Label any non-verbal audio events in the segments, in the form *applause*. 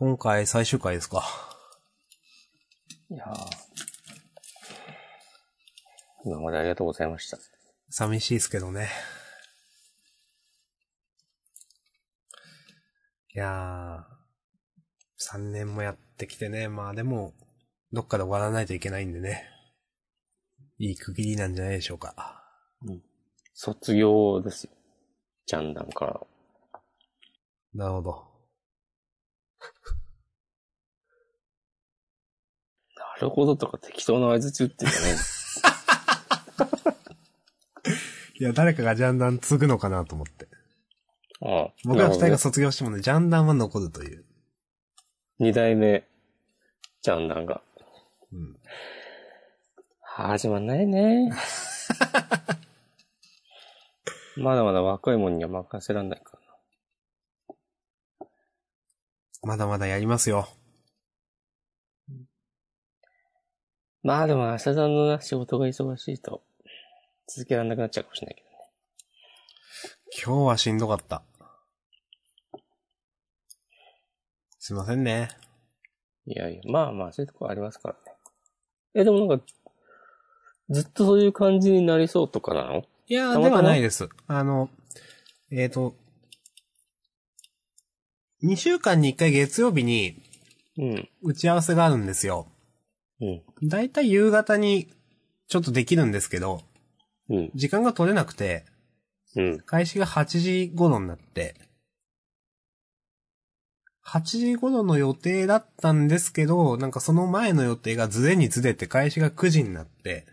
今回最終回ですか？いやー今までありがとうございました。寂しいですけどね。いやー、3年もやってきてね、まあでも、どっかで終わらないといけないんでね。いい区切りなんじゃないでしょうか。卒業ですよ。ジャンダンから。なるほど。なるほどとか適当な合図打ってるじゃないいや、誰かがジャンダン継ぐのかなと思って。ああ。僕ら二人がそ卒業してもね、ジャンダンは残るという。二代目、ジャンダンが。うん。始まんないね。*laughs* まだまだ若いもんには任せらんないからな。まだまだやりますよ。まあでも明日さんのな仕事が忙しいと、続けられなくなっちゃうかもしれないけどね。今日はしんどかった。すいませんね。いやいや、まあまあ、そういうとこありますからね。え、でもなんか、ずっとそういう感じになりそうとかなの？いやー、ではないです。あの、えっ、と、2週間に1回月曜日にうん。打ち合わせがあるんですよ。うん。だいたい夕方にちょっとできるんですけど、うん。時間が取れなくて、うん。開始が8時頃になって、8時頃の予定だったんですけど、なんかその前の予定がずれにずれて開始が9時になって、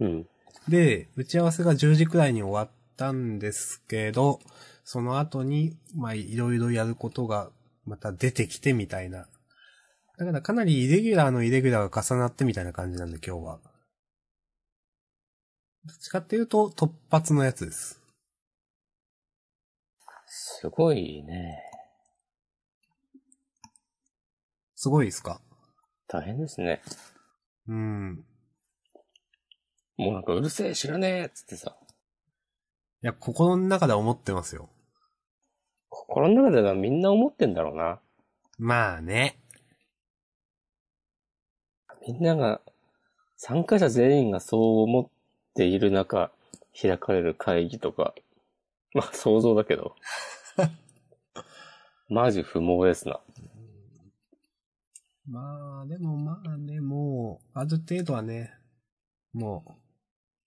うん。で、打ち合わせが10時くらいに終わったんですけど、その後に、まあ、いろいろやることがまた出てきてみたいな。だからかなりイレギュラーのイレギュラーが重なってみたいな感じなんで今日は。どっちかっていうと突発のやつです。すごいね。すごいですか？大変ですね。うん。もうなんかうるせえ、知らねえっつってさ。いや、心の中では思ってますよ。心の中ではみんな思ってんだろうな。まあね。みんなが、参加者全員がそう思っている中、開かれる会議とか、まあ想像だけど。*laughs* マジ不毛ですな。まあ、でもまあね、もう、ある程度はね、も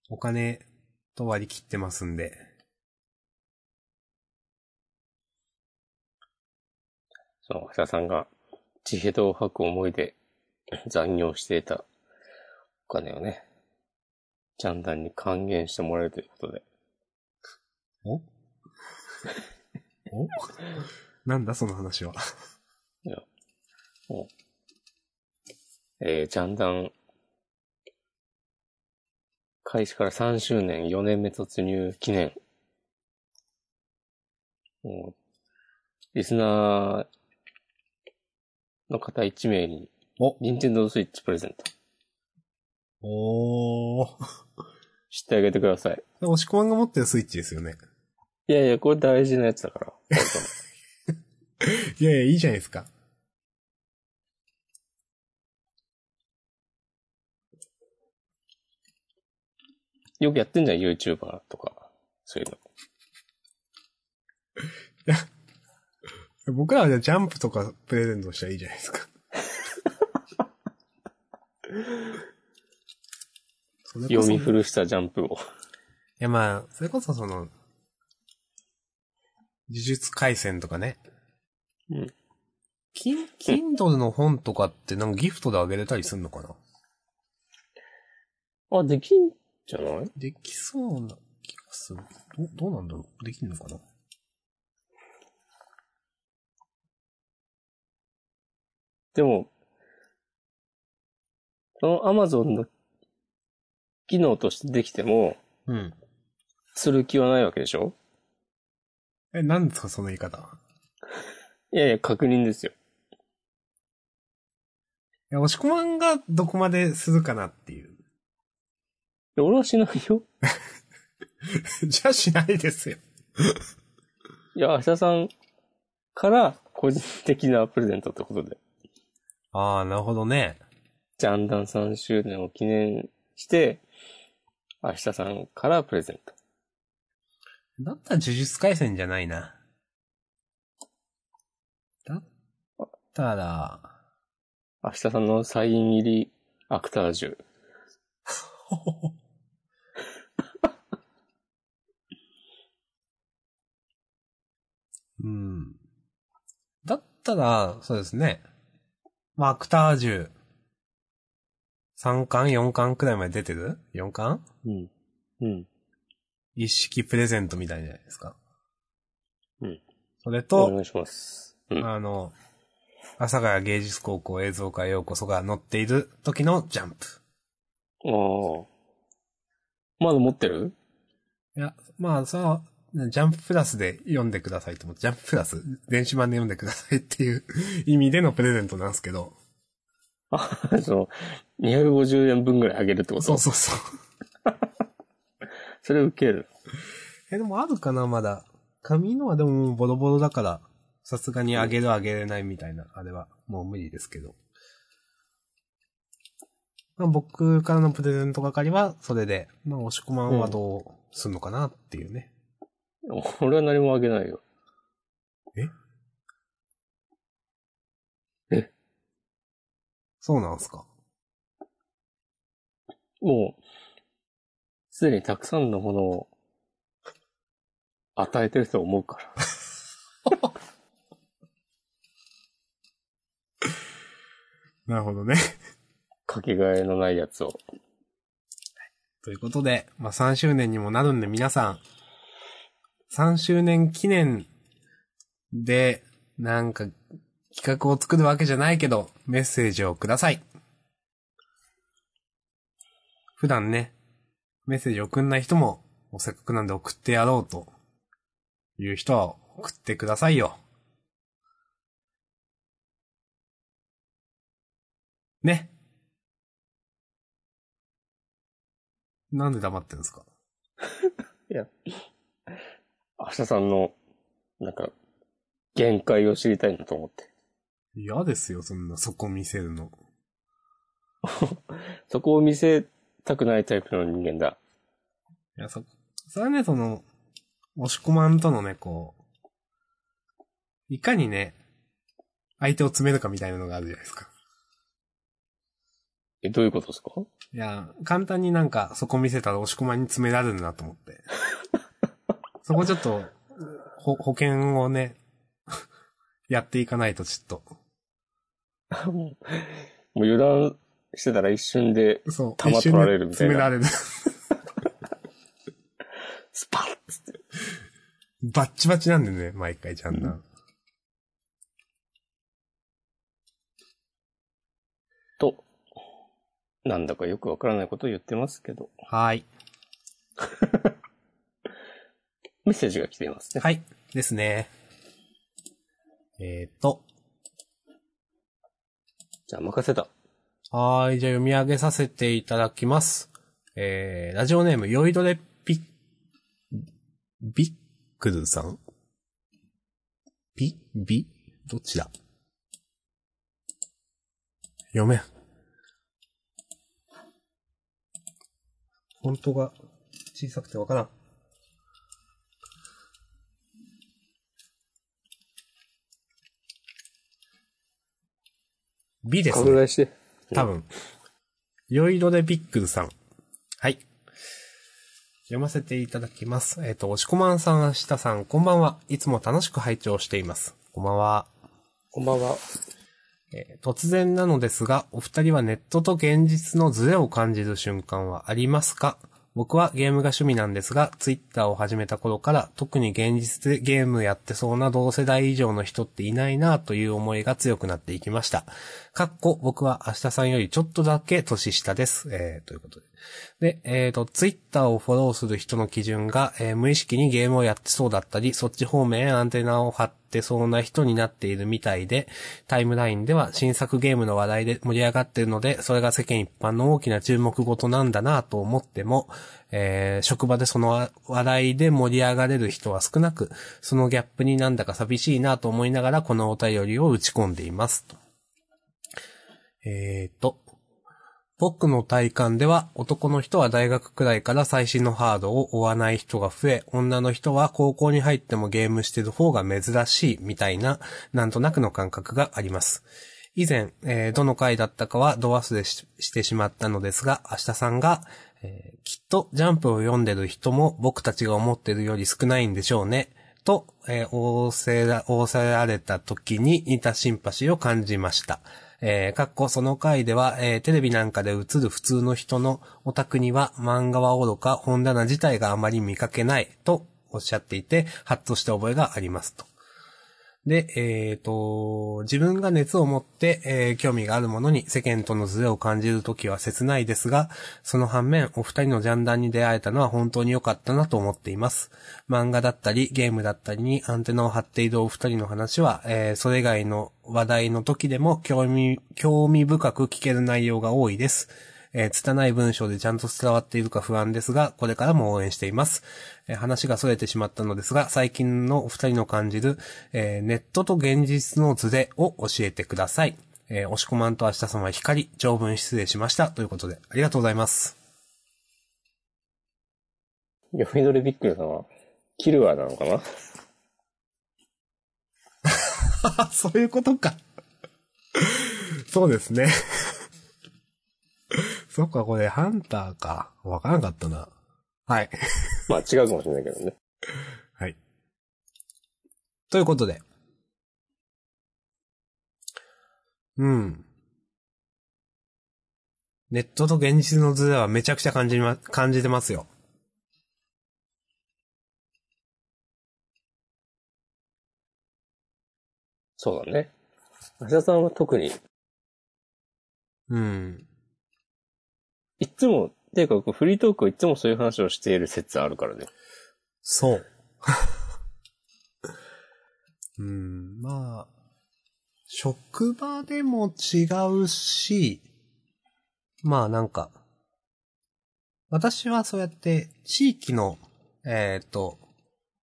う、お金と割り切ってますんで。その、橋田さんが、地平道を吐く思いで *laughs* 残業していたお金をね、ジャンダンに還元してもらえるということで。おおなんだその話は。えー、ジャンダン、開始から3周年、4年目突入記念。もう、リスナーの方1名に、おニンテンドースイッチプレゼント。おー。*laughs* 知ってあげてください。押し込まんが持ってるスイッチですよね。いやいや、これ大事なやつだから。*laughs* いやいや、いいじゃないですか。よくやってんじゃん、YouTuber とか。そういうの。*laughs* 僕らはじゃあジャンプとかプレゼントしたらいいじゃないですか。*laughs* 読み古したジャンプを。いやまあ、それこそその、呪術回戦とかね。うん。キン、キンドルの本とかってなんかギフトであげれたりすんのかな？*laughs* あ、できんじゃない？できそうな気がする。ど、どうなんだろう？できんのかな？でも、その Amazon の機能としてできても、うん。する気はないわけでしょ？え、なんですかその言い方？いやいや、確認ですよ。いや、押し込まんがどこまでするかなっていう。いや俺はしないよ。*laughs* じゃあしないですよ。いや、明日さんから、個人的なプレゼントってことで。ああ、なるほどね。ジャンダン3周年を記念して、明日さんからプレゼント。だったら呪術回戦じゃないな。だったら、明日さんのサイン入りアクタージュ。*laughs* うん。だったら、そうですね。まあ、アクタージュ、3巻 ?4 巻くらいまで出てる ?4 巻？うん。うん。一式プレゼントみたいじゃないですか。うん。それおと、願いします。うん。あの、阿佐ヶ谷芸術高校映像科へようこそが載っている時のジャンプ。ああ。まだ持ってる？いや、まあ、その、ジャンププラスで読んでくださいと思って、ジャンププラス、電子版で読んでくださいっていう *laughs* 意味でのプレゼントなんですけど。あ、その、250円分ぐらいあげるってこと？そうそうそう。*laughs* それ受ける。え、でもあるかな、まだ。紙のはでももうボロボロだから、さすがにあげるあげれないみたいな、あれはもう無理ですけど。まあ、僕からのプレゼント係は、それで、まあ、押し込まんはどうすんのかなっていうね。俺は何もあげないよ。そうなんすか？もう、すでにたくさんのものを与えてると思うから。*laughs* なるほどね。かけがえのないやつを。ということで、まあ、3周年にもなるんで皆さん、3周年記念で、なんか、企画を作るわけじゃないけど、メッセージをください。普段ね、メッセージ送んない人も、もうせっかくなんで送ってやろうという人は送ってくださいよ。ね。なんで黙ってんですか？いや、明日さんの、なんか、限界を知りたいなと思って。嫌ですよ、そんな、そこ見せるの。*laughs* そこを見せたくないタイプの人間だ。いや、そ、それはね、その、押し込まんとのね、こう、いかにね、相手を詰めるかみたいなのがあるじゃないですか。え、どういうことですか？いや、簡単になんか、そこ見せたら押し込まんに詰められるなと思って。*laughs* そこちょっと、ほ、保険をね、*laughs* やっていかないとちょっと。*laughs* もう油断してたら一瞬で、そう。弾取られるみたいな詰められる。*laughs* スパッつって。バッチバチなんでね、毎回ちゃんな。と、なんだかよくわからないことを言ってますけど、はい。メッセージが来ていますね。はい。ですね。えーと。じゃあ任せた。はーい、じゃあ読み上げさせていただきます。えー、ラジオネーム、ヨイドレピ、ビックルさん？ビ、ビ、どっちだ？読めん。フォントが小さくてわからん。ビですね。拡大して。多分。ヨイドでビックルさん。はい。読ませていただきます。えっ、と、押しこまんさん、あしたさん、こんばんは。いつも楽しく拝聴しています。こんばんは。こんばんは。えー突然なのですが、お二人はネットと現実のズレを感じる瞬間はありますか？僕はゲームが趣味なんですが、ツイッターを始めた頃から特に現実でゲームやってそうな同世代以上の人っていないなという思いが強くなっていきました。かっこ、僕は明日さんよりちょっとだけ年下です。えー、ということで。で、えっ、と、ツイッターをフォローする人の基準が、えー無意識にゲームをやってそうだったり、そっち方面へアンテナを張ってそうな人になっているみたいで、タイムラインでは新作ゲームの話題で盛り上がっているので、それが世間一般の大きな注目事なんだなと思っても、えー、職場でその話題で盛り上がれる人は少なく、そのギャップになんだか寂しいなと思いながらこのお便りを打ち込んでいますと。えーと、僕の体感では男の人は大学くらいから最新のハードを追わない人が増え、女の人は高校に入ってもゲームしてる方が珍しいみたいな、なんとなくの感覚があります。以前、えー、どの回だったかはド忘れしてしまったのですが、明日さんが、えー、きっとジャンプを読んでる人も僕たちが思ってるより少ないんでしょうね。と、えー、仰せら、仰せられた時に似たシンパシーを感じました。えー、かっこその回では、えー、テレビなんかで映る普通の人のオタクには漫画は愚か本棚自体があまり見かけないとおっしゃっていて、ハッとした覚えがありますと。で、えっ、ー、と、自分が熱を持って、えー、興味があるものに世間とのズレを感じるときは切ないですが、その反面、お二人のジャンダンに出会えたのは本当に良かったなと思っています。漫画だったり、ゲームだったりにアンテナを張っているお二人の話は、えー、それ以外の話題の時でも興味、興味深く聞ける内容が多いです。えー、拙い文章でちゃんと伝わっているか不安ですが、これからも応援しています。えー、話が逸れてしまったのですが、最近のお二人の感じる、えー、ネットと現実のズレを教えてください。えー、押し込まんと明日様光、長文失礼しました。ということで、ありがとうございます。いや、フィドレビックさんは、キルアなのかな？*laughs* そういうことかそうですねそっか、これハンターか。わからんかったな。はい。*laughs* まあ違うかもしれないけどね。*laughs* はい。ということで。うん。ネットと現実のズレはめちゃくちゃ感じま、感じてますよ。そうだね。芦田さんは特に。うん。いつも、ていうか、フリートークはいつもそういう話をしている説あるからね。そう。*laughs* うん、まあ、職場でも違うし、まあなんか、私はそうやって地域の、えっ、ー、と、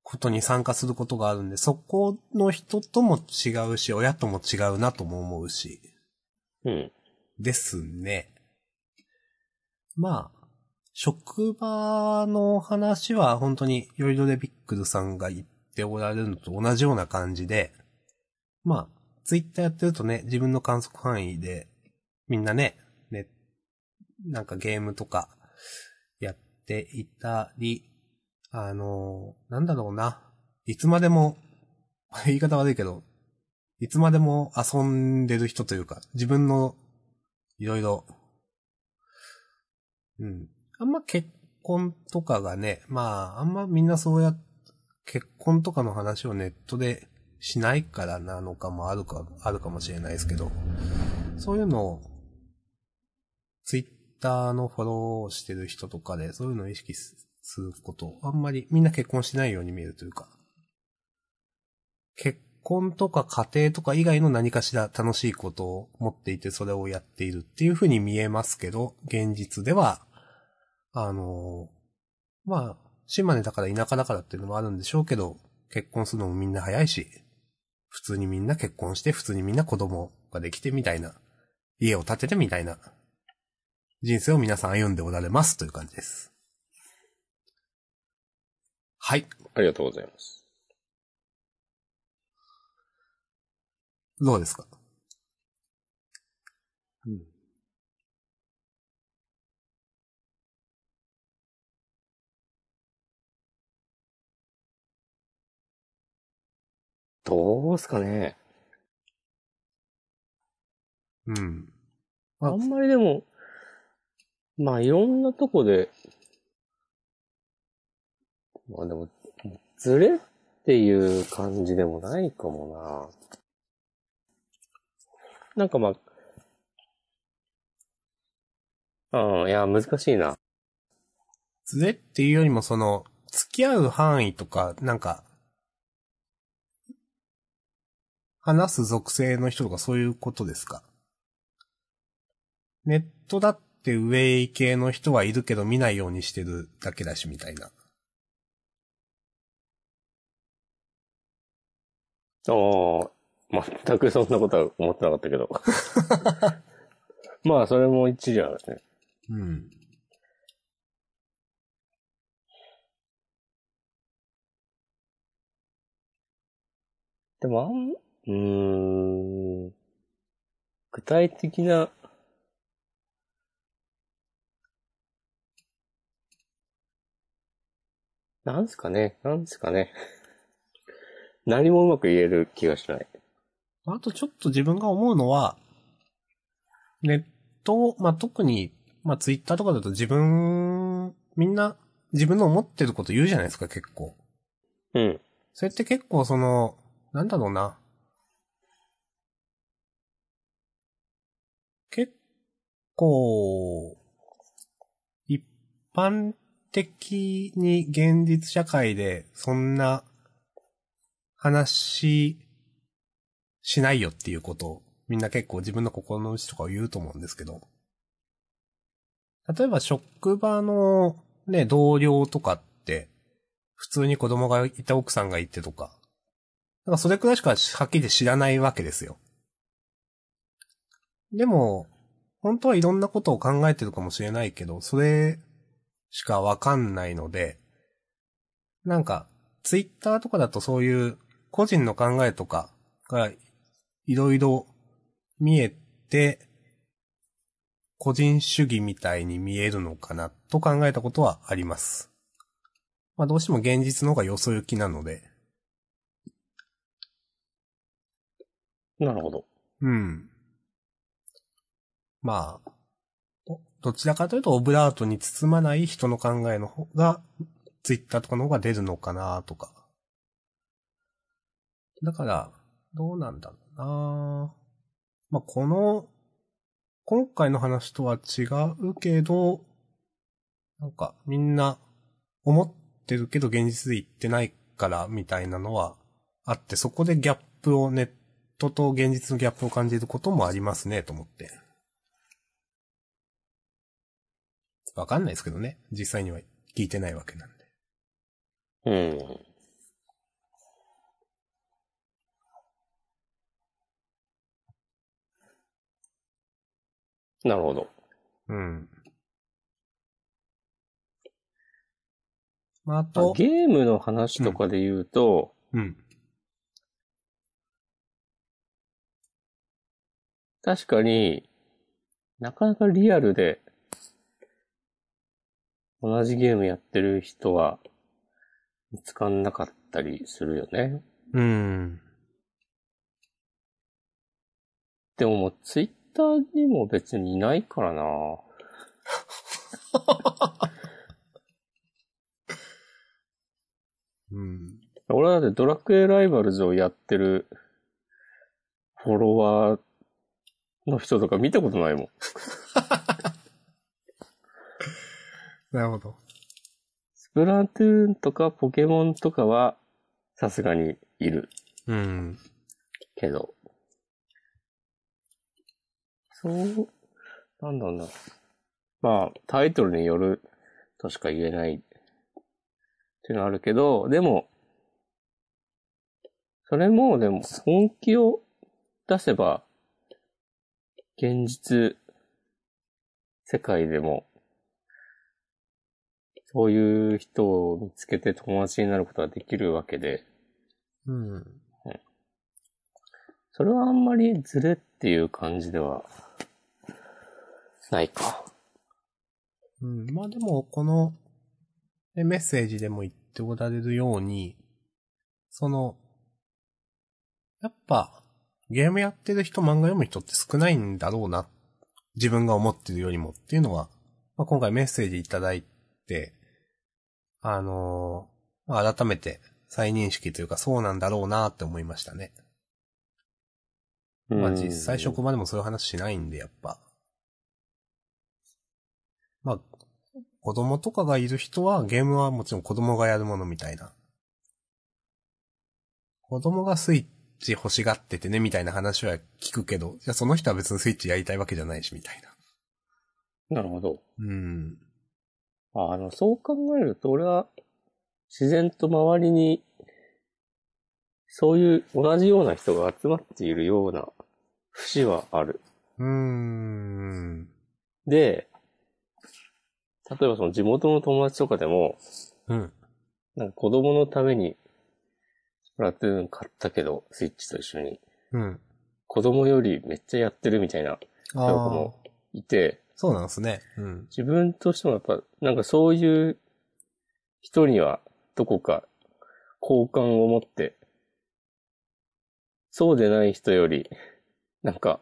ことに参加することがあるんで、そこの人とも違うし、親とも違うなとも思うし。うん。ですね。まあ、職場の話は本当にヨイドレビックルさんが言っておられるのと同じような感じで、まあ、ツイッターやってるとね、自分の観測範囲で、みんなね、ね、なんかゲームとかやっていたり、あの、なんだろうな。いつまでも、*laughs* 言い方悪いけど、いつまでも遊んでる人というか、自分のいろいろうん。あんま結婚とかがね、まあ、あんまみんなそうや、結婚とかの話をネットでしないからなのかもあるか、あるかもしれないですけど、そういうのを、ツイッターのフォローしてる人とかで、そういうのを意識すること、あんまりみんな結婚しないように見えるというか、結婚とか家庭とか以外の何かしら楽しいことを持っていてそれをやっているっていう風に見えますけど、現実ではあの、まあ、島根だから田舎だからっていうのもあるんでしょうけど、結婚するのもみんな早いし、普通にみんな結婚して、普通にみんな子供ができてみたいな、家を建ててみたいな、人生を皆さん歩んでおられますという感じです。はい。ありがとうございます。どうですか？うん。どうすかね。うん。あんまりでも、まあいろんなとこで、まあでも、ずれっていう感じでもないかもな。なんかまあ、うん、いや、難しいな。ずれっていうよりもその、付き合う範囲とか、なんか、話す属性の人とかそういうことですか？ネットだって上位系の人はいるけど見ないようにしてるだけだしみたいな。ああ、全くそんなことは思ってなかったけど。*laughs* まあ、それも一理あるね。うん。でも、あん、うーん、具体的な、なんすかねなんすかね何もうまく言える気がしない。あとちょっと自分が思うのは、ネット、まあ、特に、まあ、ツイッターとかだと自分、みんな自分の思ってること言うじゃないですか、結構。うん。それって結構その、なんだろうな。結構、一般的に現実社会でそんな話しないよっていうことをみんな結構自分の心の内とかを言うと思うんですけど。例えば職場のね、同僚とかって、普通に子供がいた奥さんがいてとか、なんかそれくらいしかはっきり知らないわけですよ。でも、本当はいろんなことを考えてるかもしれないけど、それしかわかんないので、なんか、ツイッターとかだとそういう個人の考えとかがいろいろ見えて、個人主義みたいに見えるのかなと考えたことはあります。まあどうしても現実の方がよそ行きなので、なるほど。うん。まあ、どどちらかというとオブラートに包まない人の考えの方が、ツイッターとかの方が出るのかなとか。だから、どうなんだろうなまあ、この、今回の話とは違うけど、なんかみんな思ってるけど現実で言ってないからみたいなのはあって、そこでギャップをネットと現実のギャップを感じることもありますね、と思って。わかんないですけどね。実際には聞いてないわけなんで。うん。なるほど。うん。まあ、ああと、ゲームの話とかで言うと、うん。確かになかなかリアルで同じゲームやってる人は見つかんなかったりするよね。うん。でももうツイッターにも別にいないからな。*laughs* うん。俺はだってドラクエライバルズをやってるフォロワーの人とか見たことないもん。*laughs* なるほど。スプラトゥーンとかポケモンとかはさすがにいるうん。けど。そう、なんだろうな。まあ、タイトルによるとしか言えないっていうのはあるけど、でも、それも、でも、本気を出せば、現実、世界でも、そういう人を見つけて友達になることができるわけで、うん。それはあんまりズレっていう感じでは、ないか。うん。まあでも、この、メッセージでも言っておられるように、その、やっぱ、ゲームやってる人、漫画読む人って少ないんだろうな。自分が思ってるよりもっていうのは、まあ、今回メッセージいただいて、あのーま改めて再認識というかそうなんだろうなって思いましたね。まあ実際職場でもそういう話しないんで、やっぱ。まあ、子供とかがいる人はゲームはもちろん子供がやるものみたいな。子供がスイッチ欲しがっててね、みたいな話は聞くけど、じゃあその人は別にスイッチやりたいわけじゃないし、みたいな。なるほど。うん。ああの、そう考えると、俺は、自然と周りに、そういう同じような人が集まっているような節はある。うーん。で、例えばその地元の友達とかでも、うん。なんか子供のために、スプラトゥーン買ったけど、スイッチと一緒に、うん。子供よりめっちゃやってるみたいな人もいて、そうなんですね。うん。自分としてもやっぱ、なんかそういう人にはどこか好感を持って、そうでない人より、なんか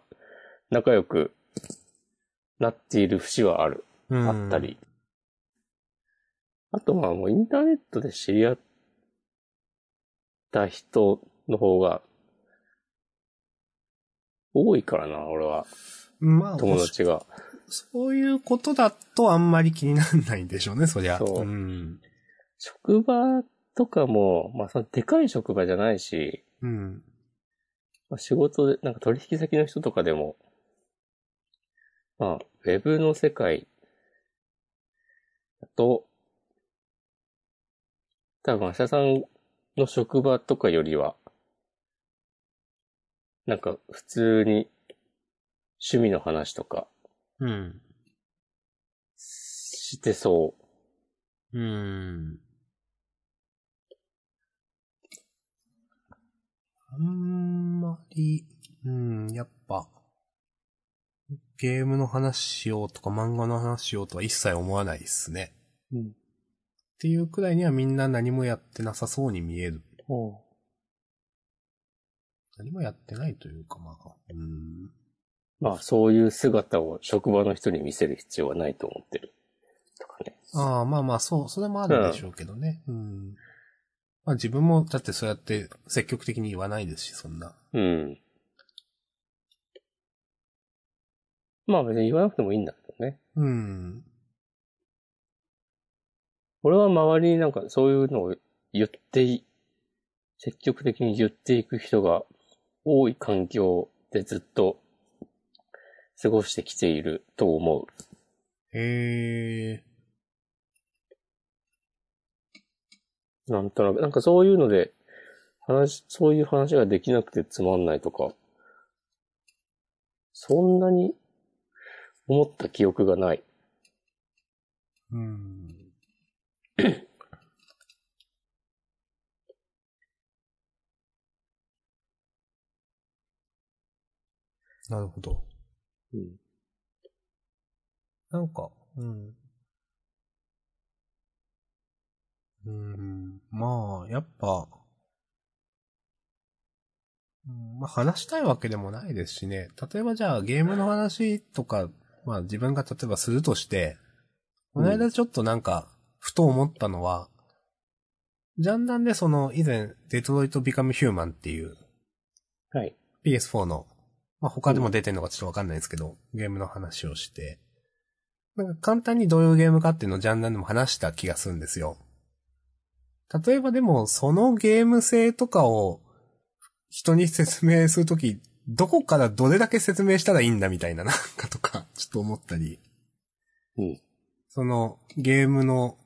仲良くなっている節はある。うんあった。り。あとまあもうインターネットで知り合った人の方が多いからな、俺は。まあ、友達が。そういうことだとあんまり気にならないんでしょうね、そりゃ。そううん。職場とかも、まあそのでかい職場じゃないし、うん。まあ、仕事で、なんか取引先の人とかでも、まあ、ウェブの世界だと、多分、明日さんの職場とかよりは、なんか普通に趣味の話とかうん。してそう。うん。あんまり、うん、やっぱ、ゲームの話しようとか漫画の話しようとは一切思わないですね。うん。っていうくらいにはみんな何もやってなさそうに見える。何もやってないというか、まあ、うん。まあ、そういう姿を職場の人に見せる必要はないと思ってる。とかね。ああ、まあまあ、そう、それもあるでしょうけどね。うん。まあ自分も、だってそうやって積極的に言わないですし、そんな。うん。まあ別に言わなくてもいいんだけどね。うん。俺は周りになんかそういうのを言ってい、積極的に言っていく人が多い環境でずっと過ごしてきていると思う。へえ。なんとなく、なんかそういうので、話、そういう話ができなくてつまんないとか、そんなに思った記憶がない。うん。なるほど。うん。なんか、うん。うん、まあ、やっぱ、うんまあ話したいわけでもないですしね。例えばじゃあゲームの話とか、まあ自分が例えばするとして、この間ちょっとなんか、ふと思ったのは、ジャンダンでその以前、デトロイト・ビカム・ヒューマンっていうはい。PS4 の、まあ他でも出てるのかちょっとわかんないですけど、ゲームの話をして、なんか簡単にどういうゲームかっていうのをジャンダンでも話した気がするんですよ。例えばでも、そのゲーム性とかを人に説明するとき、どこからどれだけ説明したらいいんだみたいななんかとか、ちょっと思ったり、うん。そのゲームの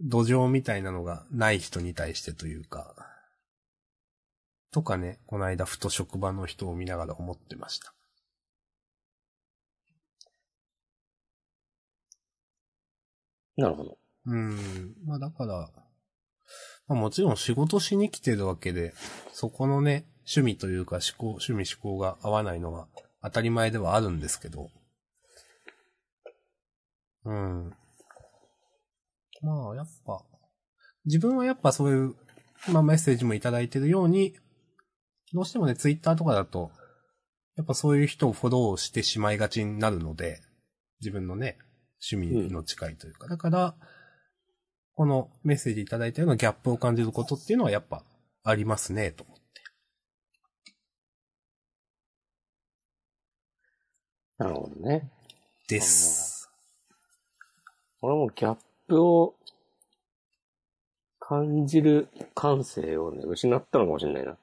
土壌みたいなのがない人に対してというか、とかね、この間ふと職場の人を見ながら思ってました。なるほど。うん。まあだから、まあもちろん仕事しに来てるわけで、そこのね、趣味というか思考、趣味思考が合わないのは当たり前ではあるんですけど。うん。まあやっぱ、自分はやっぱそういう、まあメッセージもいただいてるように、どうしてもね、ツイッターとかだと、やっぱそういう人をフォローしてしまいがちになるので、自分のね、趣味の近いというか。だから、このメッセージいただいたようなギャップを感じることっていうのはやっぱありますね、と思って。なるほどね。です。俺もギャップを感じる感性をね、失ったのかもしれないな。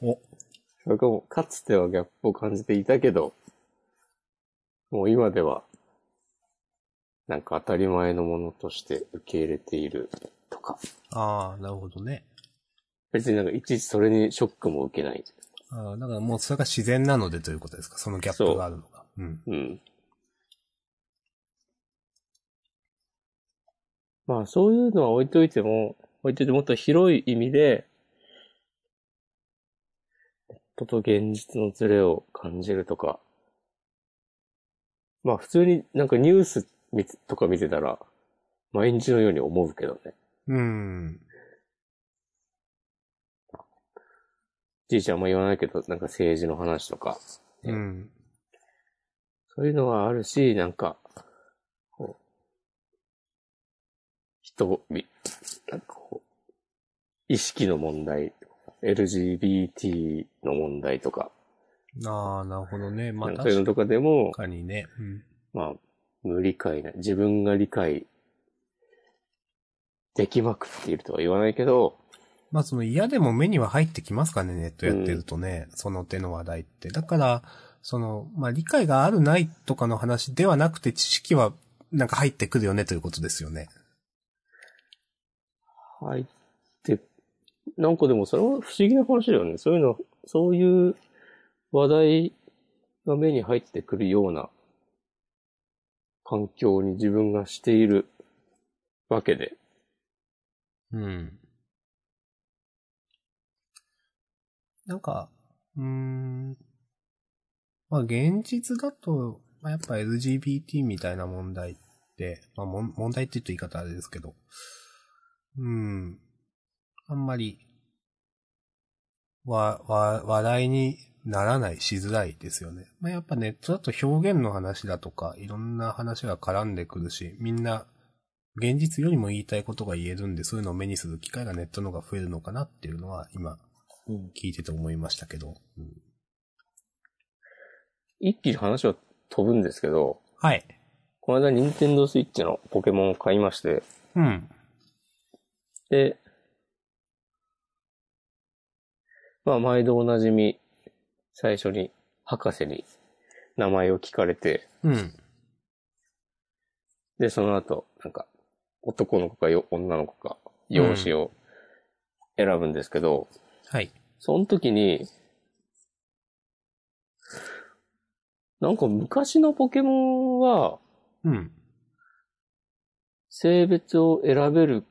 お、それかも、かつてはギャップを感じていたけど、もう今では、なんか当たり前のものとして受け入れているとか、ああ、なるほどね。別になんかいちいちそれにショックも受けない。ああ、だからもうそれが自然なのでということですか？そのギャップがあるのが。うん。うん。まあそういうのは置いといても、置いといてもっと広い意味で、ネットと現実のズレを感じるとか、まあ普通になんかニュースとか見てたら、毎日のように思うけどね。うん。じいちゃんも言わないけど、なんか政治の話とか、うん。そういうのはあるし、なんか、こう、人、みなんかこう、意識の問題、LGBT の問題とか、ああ、なるほどね。まあそういうの確とかでも、かにね。うん。まあ、無理解な、自分が理解できまくっているとは言わないけど、まあその嫌でも目には入ってきますかね、ネットやってるとね、その手の話題って。だから、その、まあ理解があるないとかの話ではなくて知識はなんか入ってくるよねということですよね。入って、なんかでもそれは不思議な話だよね。そういうの、そういう話題が目に入ってくるような環境に自分がしているわけで。うん。なんか、うーん。まあ現実だと、まあ、やっぱ LGBT みたいな問題って、まあ問題って言うと言い方あれですけど、うん。あんまり、わ、わ、話題にならない、しづらいですよね。まあやっぱネットだと表現の話だとか、いろんな話が絡んでくるし、みんな、現実よりも言いたいことが言えるんで、そういうのを目にする機会がネットの方が増えるのかなっていうのは、今、聞いてて思いましたけど。うん一気に話は飛ぶんですけど、はい。この間任天堂スイッチのポケモンを買いまして、うん。で、まあ毎度おなじみ、最初に博士に名前を聞かれて、うん。で、その後、なんか、男の子かよ女の子か、容姿を選ぶんですけど、はい。その時に、なんか昔のポケモンは、うん。性別を選べる、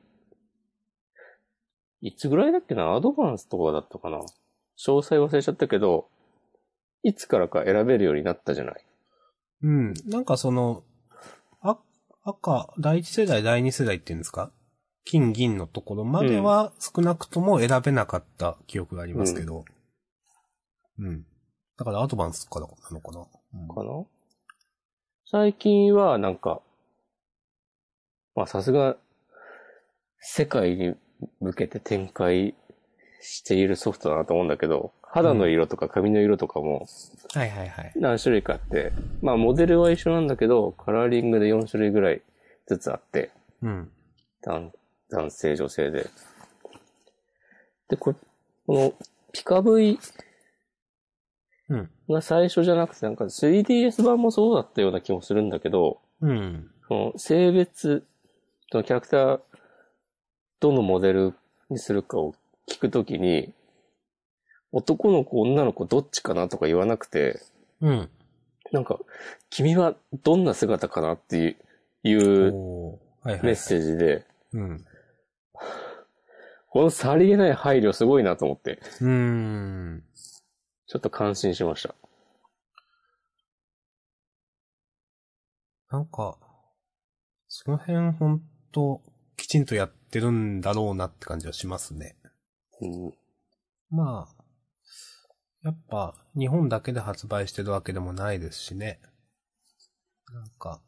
いつぐらいだっけな？アドバンスとかだったかな？詳細忘れちゃったけど、いつからか選べるようになったじゃない？うん。なんかその、あ、赤、第一世代、第二世代っていうんですか？金銀のところまでは少なくとも選べなかった記憶がありますけど。うん。だからアドバンスからなのかな、うん。かな？最近はなんか、まあさすが、世界に向けて展開しているソフトだなと思うんだけど、肌の色とか髪の色とかもはいはいはい。何種類かあって、まあモデルは一緒なんだけど、カラーリングで4種類ぐらいずつあって、うん。男男性、女性で。で、ここのピカ V うん。が最初じゃなくて、なんか 3DS 版もそうだったような気もするんだけど、うん。その性別、そのキャラクター、どのモデルにするかを聞くときに、男の子、女の子どっちかなとか言わなくて、うん。なんか、君はどんな姿かなっていうメッセージで、うん。このさりげない配慮すごいなと思って、うーん。ちょっと感心しました。なんか、その辺ほんと、きちんとやってるんだろうなって感じはしますね。うん、まあ、やっぱ、日本だけで発売してるわけでもないですしね。なんか、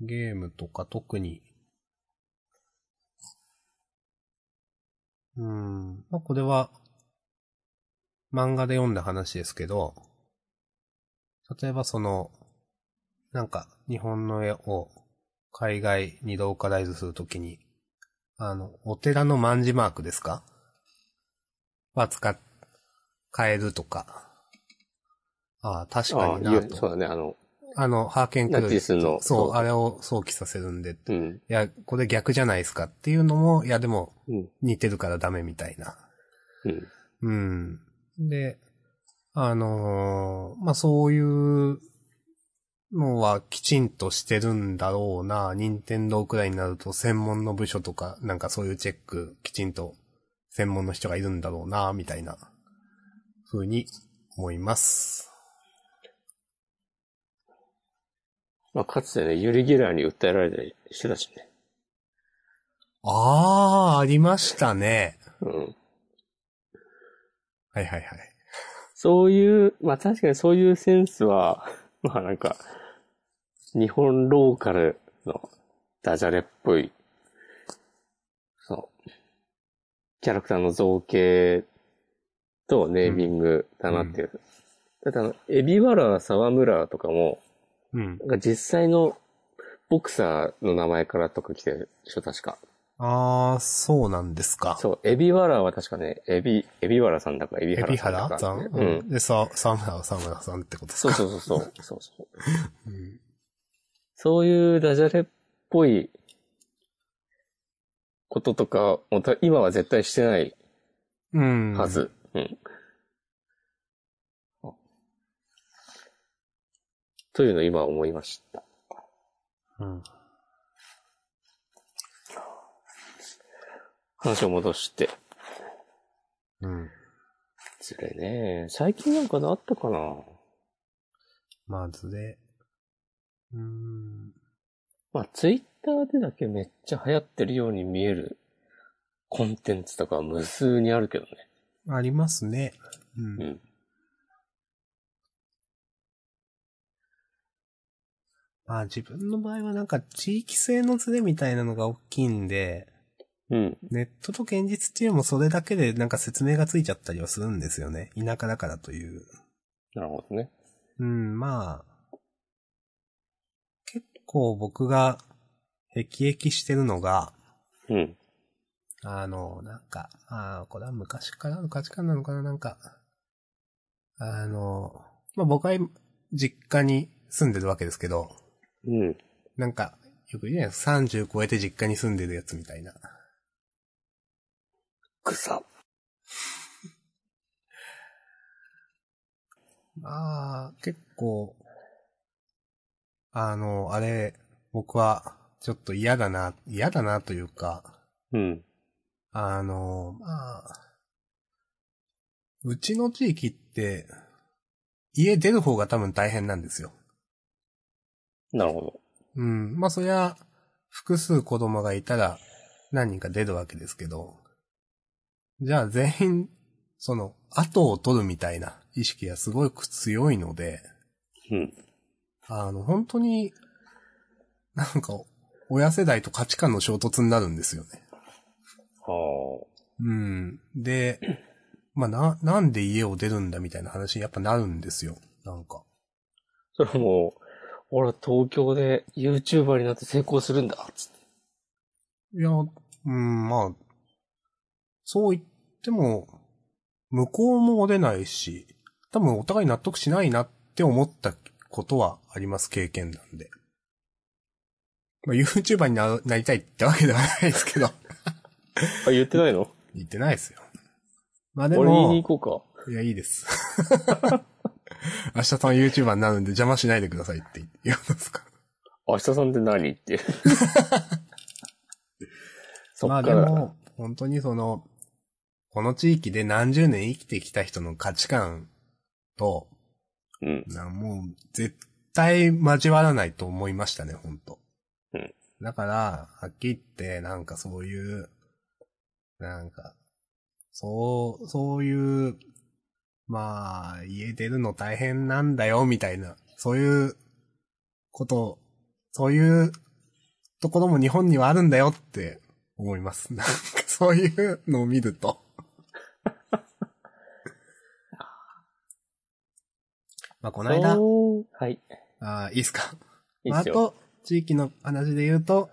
ゲームとか特に、うん、まあこれは、漫画で読んだ話ですけど、例えばその、なんか、日本の絵を海外にローカライズするときに、あの、お寺の万字マークですか？は使っ、変えるとか。ああ、確かにないうそうと。だね、あの、あの、ハーケンクナチスのそう、あれを想起させるんで。いうん。や、これ逆じゃないですかっていうのも、いやでもうん。似てるからダメみたいな。うん。うん。で、あのーまあ、そういうのはきちんとしてるんだろうな。任天堂くらいになると専門の部署とか、なんかそういうチェックきちんと専門の人がいるんだろうな、みたいな、ふうに思います。まあ、かつてね、ユリ・ギラーに訴えられたりしてたしね。あー、ありましたね。うん。はいはいはい。そういう、まあ確かにそういうセンスは、*laughs* まあなんか、日本ローカルのダジャレっぽい、そう、キャラクターの造形とネーミングだなっていう。だってあの、エビワラ沢村とかも、うん。なんか実際のボクサーの名前からとか来てるでしょ、確か。あー、そうなんですか。そう、エビワラは確かね、エビ、エビワラさんだかエビハエビラさんだか。ハラさん、ううんん。で、さ、沢村は沢村さんってことですそうか。そうそうそう。そうそう。*laughs* うんそういうダジャレっぽいこととか、今は絶対してないうん。はず。うん。というのを今思いました。うん。話を戻して。うん。それね、最近なんかなったかなまずで、うーん。まあ、ツイッターでだけめっちゃ流行ってるように見えるコンテンツとかは無数にあるけどね。ありますね。うん。うん。まあ自分の場合はなんか地域性のズレみたいなのが大きいんで、うん。ネットと現実っていうのもそれだけでなんか説明がついちゃったりはするんですよね。田舎だからという。なるほどね。うん、まあ、結構僕が辟易してるのが、うん。あの、なんか、ああ、これは昔からの価値観なのかな、なんか、あの、まあ、僕は実家に住んでるわけですけど、うん。なんか、よく言うじゃないですか、30超えて実家に住んでるやつみたいな。草。*laughs* まあ、結構、あの、あれ、僕は、ちょっと嫌だな、嫌だなというか、うん。あの、まあ、うちの地域って、家出る方が多分大変なんですよ。なるほど。うん。まあそりゃ、複数子供がいたら何人か出るわけですけど、じゃあ全員、その、後を取るみたいな意識がすごく強いので、うん。あの、本当に、なんか、親世代と価値観の衝突になるんですよね。はうん。で、*clears throat* まあ、な、なんで家を出るんだみたいな話にやっぱなるんですよ。なんか。あ。それはもう、俺は東京で YouTuber になって成功するんだ、つって。いや、うん、まあ、そう言っても、向こうも出ないし、多分お互い納得しないなって思ったことはあります、経験なんで。まあ、YouTuber にななりたいってわけではないですけど、*laughs* あ、言ってないの？言ってないですよ。まあで俺言いにも、行こうか。いや、いいです。*laughs* 明日さん YouTuber になるんで邪魔しないでくださいって言うんですか。明日さんって何って。そ *laughs* まあっから。でも、本当にその、この地域で何十年生きてきた人の価値観と、うん。なもう、絶対交わらないと思いましたね、本当うん。だから、はっきり言って、なんかそういう、なんか、そう、そういう、まあ、家出るの大変なんだよ、みたいな、そういうこと、そういうところも日本にはあるんだよって思います。なんかそういうのを見ると。まあ、この間、はい。あーいいっすか？いいっすよ。あと、地域の話で言うと、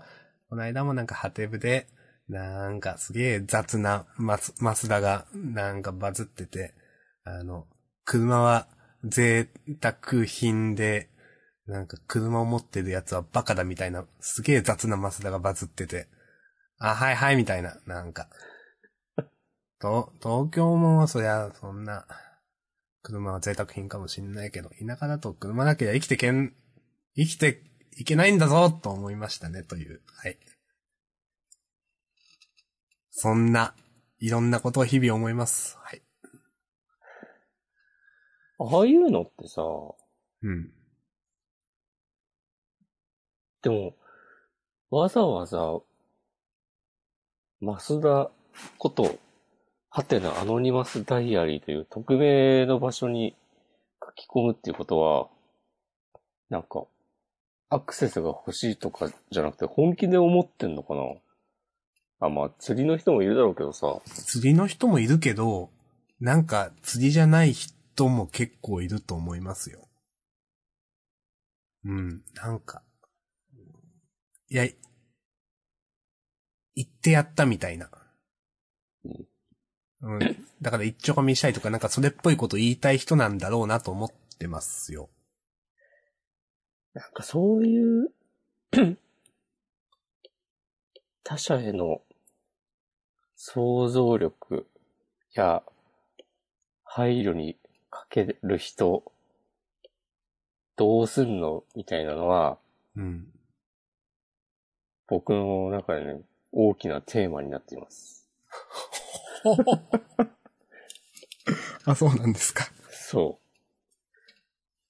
この間もなんかハテブで、なんかすげえ雑なマス、マスダがなんかバズってて、あの、車は贅沢品で、なんか車を持ってるやつはバカだみたいな、すげえ雑なマスダがバズってて、あ、はいはいみたいな、なんか。と、東京もそりゃ、そんな、車は贅沢品かもしんないけど、田舎だと車だけで生きてけん、生きていけないんだぞと思いましたね、という。はい。そんな、いろんなことを日々思います。はい。ああいうのってさ、うん。でも、わざわざ、マスダこと、ハテナアノニマスダイアリーという匿名の場所に書き込むっていうことは、なんか、アクセスが欲しいとかじゃなくて本気で思ってんのかな？あ、まあ、釣りの人もいるだろうけどさ。釣りの人もいるけど、なんか釣りじゃない人も結構いると思いますよ。うん、なんか。いや、言ってやったみたいな。うん。だから一丁噛みしたいとか、なんかそれっぽいこと言いたい人なんだろうなと思ってますよ。なんかそういう、*clears throat* 他者への想像力や配慮にかける人、どうすんのみたいなのは、うん。僕の中でね、大きなテーマになっています。*laughs* あ、そうなんですか。そ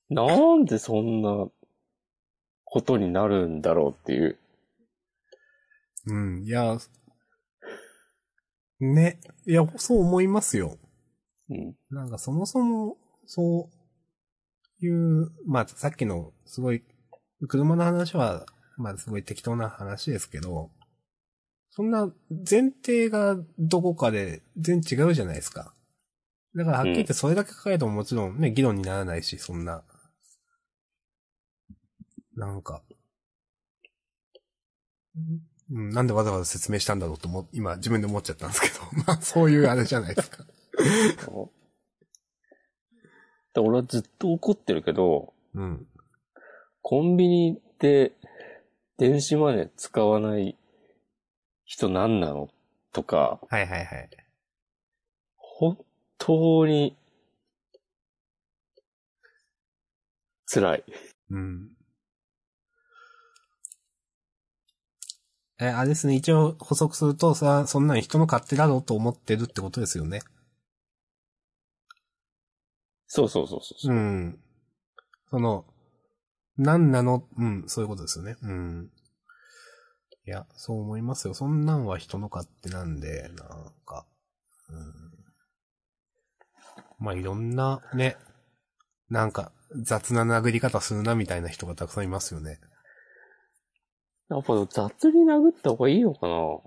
う。なんでそんなことになるんだろうっていう。うん、いや、ね、いや、そう思いますよ。うん。なんかそもそも、そういう、まあさっきのすごい、車の話は、まあすごい適当な話ですけど、そんな前提がどこかで全然違うじゃないですか。だからはっきり言ってそれだけ書えてももちろんね、議論にならないし、そんな。なんか、うん、なんでわざわざ説明したんだろうと思う、今自分で思っちゃったんですけど、*laughs* まあそういうあれじゃないですか。*laughs* で俺はずっと怒ってるけど、うん。コンビニで電子マネー使わない人何なの？とか、はいはいはい。本当に辛い。うん。え、あれですね、一応補足すると、さ、そんなん人の勝手だろうと思ってるってことですよね。そうそうそうそう。うん。その、なんなの、うん、そういうことですよね。うん。いや、そう思いますよ。そんなんは人の勝手なんで、なんか、うん。まあ、いろんな、ね、なんか、雑な殴り方するなみたいな人がたくさんいますよね。やっぱ雑に殴った方がいいのかな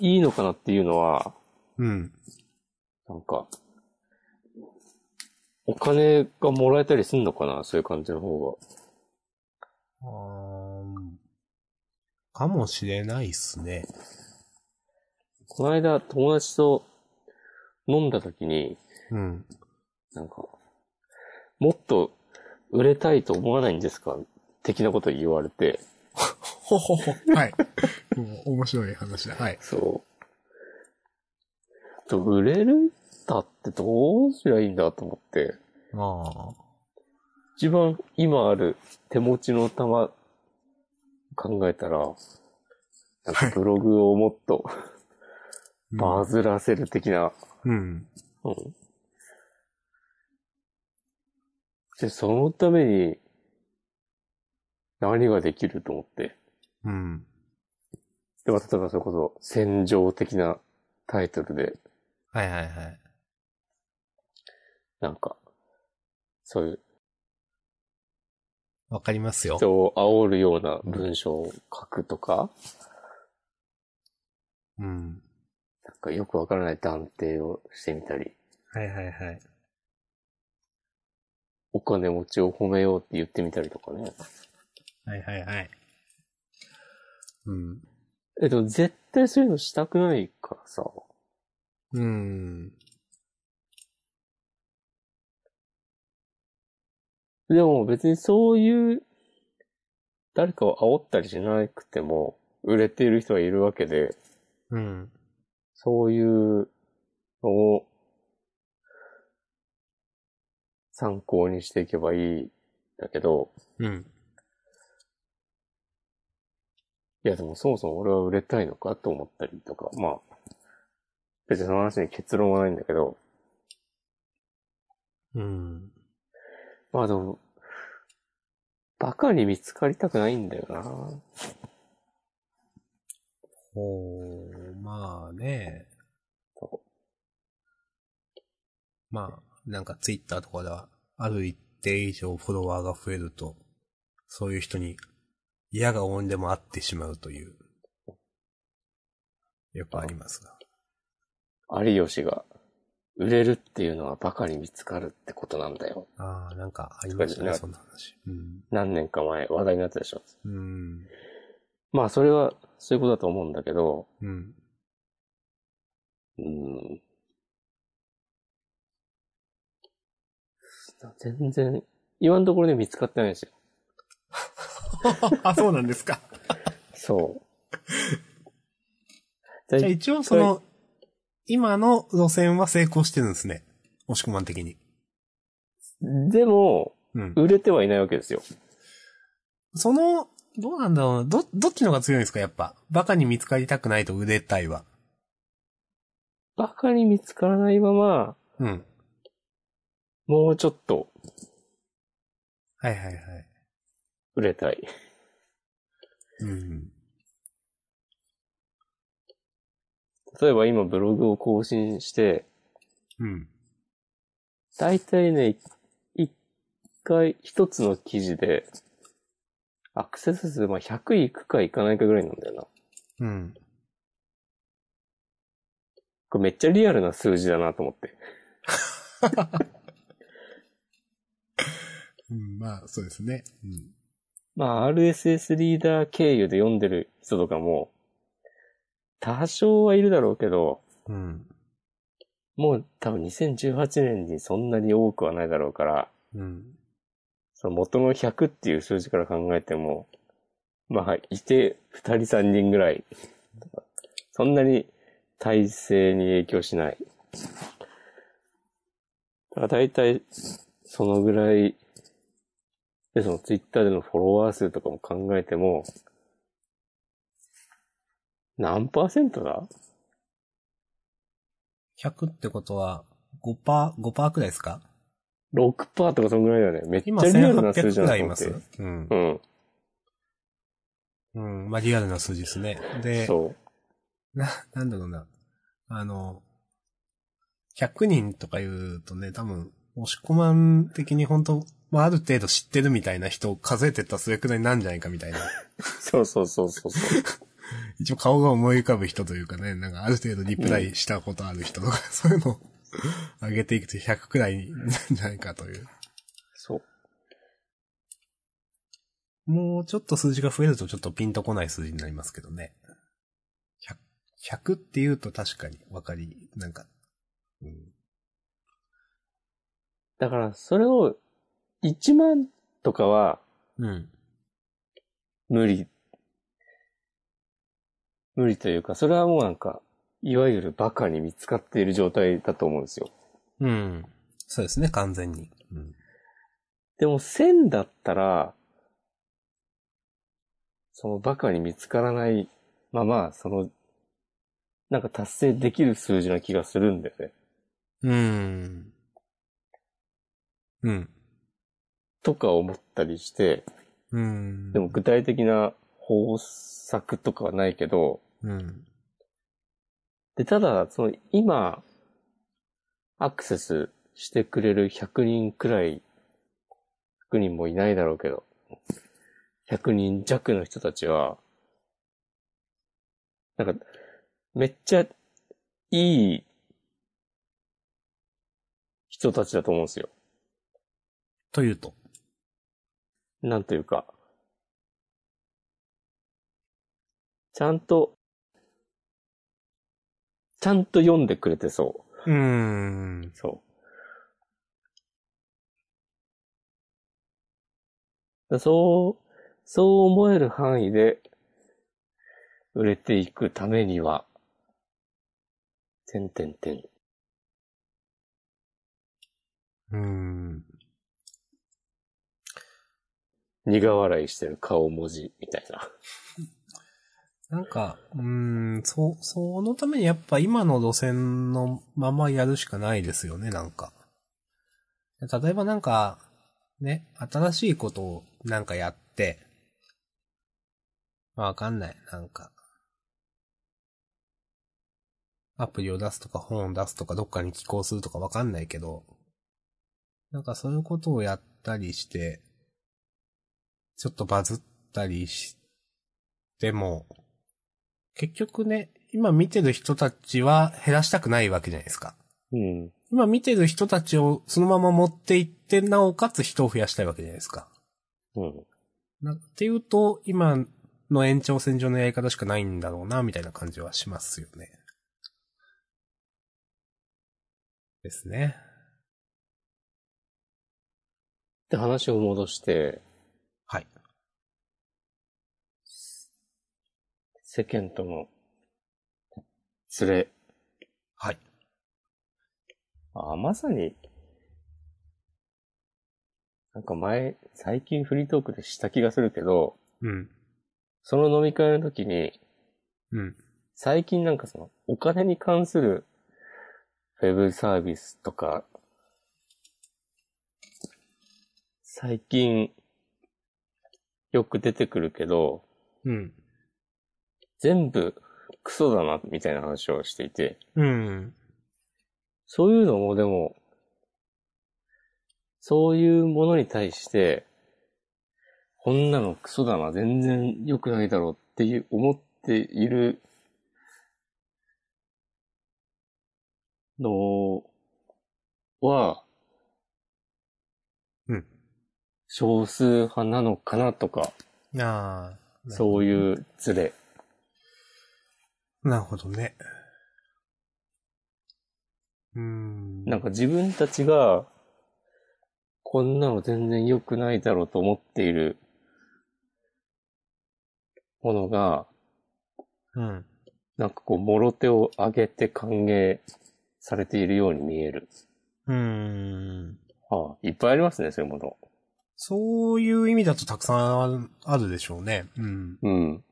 いいのかなっていうのは、うん。なんか、お金がもらえたりすんのかなそういう感じの方が。あーかもしれないっすね。この間友達と飲んだ時に、うん。なんか、もっと売れたいと思わないんですか？的なこと言われて、ほほほ。はい。もう面白い話だ。はい。そう。と売れるだってどうすりゃいいんだと思って、ああ。一番今ある手持ちの玉考えたら、なんかブログをもっとバズらせる的な、うん。うん。で、そのために何ができると思って？うん。で、まあ例えばそれこそ戦場的なタイトルで、はいはいはい。なんか、そういうわかりますよ。人を煽るような文章を書くとか、うん。なんかよくわからない断定をしてみたり、はいはいはい。お金持ちを褒めようって言ってみたりとかね。はいはいはい。うん。え、でも絶対そういうのしたくないからさ。うん。でも別にそういう、誰かを煽ったりしなくても、売れている人がいるわけで、うん。そういうのを参考にしていけばいいんだけど、うん。いやでもそもそも俺は売れたいのかと思ったりとか、まあ、別にその話に結論はないんだけど、うん。まあでも、バカに見つかりたくないんだよな。ほう、まあね。そまあ、なんかツイッターとかでは、ある一定以上フォロワーが増えると、そういう人に嫌が応んでも会ってしまうという、よくありますが。有吉が売れるっていうのはバカに見つかるってことなんだよ。ああ、なんかありましたね、そんな話。うん。何年か前話題になったでしょ。うん。まあそれはそういうことだと思うんだけど、うん。うん。全然、今のところで見つかってないんですよ。*laughs* あ、そうなんですか。そう。じゃあ一応その、今の路線は成功してるんですね。押し込まん的に。でも、うん。売れてはいないわけですよ。その、どうなんだろうな。ど、どっちのが強いんですか、やっぱ。バカに見つかりたくないと売れたいは。バカに見つからないまま、うん。もうちょっとはいはいはい。売れたい。うん。例えば今ブログを更新して、うん。だいたいね、一回、一つの記事で、アクセス数、まあ、100いくかいかないかぐらいなんだよな。うん。これめっちゃリアルな数字だなと思って。*laughs* うん、まあ、そうですね。うん。まあ、RSS リーダー経由で読んでる人とかも、多少はいるだろうけど、うん。もう多分2018年にそんなに多くはないだろうから、うん。その元の100っていう数字から考えても、まあ、いて2人3人ぐらい。そんなに体制に影響しない。だから大体、そのぐらい、で、そのツイッターでのフォロワー数とかも考えても、何パーセントだ？100ってことは、5%、5%くらいですか ?6% とかそのぐらいだよね。めっち今ゃリアルな数1800字くらいいます。うんう。ん。うん。まあ、リアルな数字ですね。で、そう。な、なんだろうな。あの、100人とか言うとね、多分、押し込まん的に本当まあ、ある程度知ってるみたいな人を数えてったらそれくらいなんじゃないかみたいな。*laughs* そうそうそうそうそう。*laughs* 一応顔が思い浮かぶ人というかね、なんかある程度リプライしたことある人とか、*laughs* そういうのを上げていくと100くらいなんじゃないかという。そう。もうちょっと数字が増えるとちょっとピンとこない数字になりますけどね。100, 100って言うと確かにわかり、なんか、うん、だから、それを、1万とかはうん。無理。無理というか、それはもうなんか、いわゆるバカに見つかっている状態だと思うんですよ。うん。そうですね、完全に。うん。でも1000だったら、そのバカに見つからないまま、その、なんか達成できる数字な気がするんだよね。うん。うん。とか思ったりして、うん。でも具体的な方策とかはないけど、うん。で、ただ、その今、アクセスしてくれる100人くらい、100人もいないだろうけど、100人弱の人たちは、なんか、めっちゃいい人たちだと思うんですよ。というと？なんというか、ちゃんとちゃんと読んでくれてそうーんう。。そう。そう、そう思える範囲で売れていくためには、てんてんてん。うーん。苦笑いしてる顔文字みたいな。なんか、うん、そ、そのためにやっぱ今の路線のままやるしかないですよね、なんか。例えばなんか、ね、新しいことをなんかやって、まあわかんない、なんか。アプリを出すとか本を出すとかどっかに寄稿するとかわかんないけど、なんかそういうことをやったりして、ちょっとバズったりしても、結局ね、今見てる人たちは減らしたくないわけじゃないですか。うん。今見てる人たちをそのまま持っていって、なおかつ人を増やしたいわけじゃないですか。うん。なっていうと、今の延長線上のやり方しかないんだろうな、みたいな感じはしますよね。ですね。で、話を戻して、はい。世間との連れ。はい。あ、まさに、なんか前、最近フリートークでした気がするけど、うん。その飲み会の時に、うん。最近なんかその、お金に関するウェブサービスとか、最近、よく出てくるけど、うん。全部クソだな、みたいな話をしていて、うん。そういうのもでも、そういうものに対して、こんなのクソだな、全然良くないだろうっていう思っているのは、うん。少数派なのかなとか、ああ。そういうズレ。なるほどね。うーん。なんか自分たちが、こんなの全然良くないだろうと思っているものが、うん。なんかこう、もろ手を挙げて歓迎されているように見える。うーん。ああ、いっぱいありますね、そういうもの。そういう意味だとたくさんあるでしょうね。うん。うん。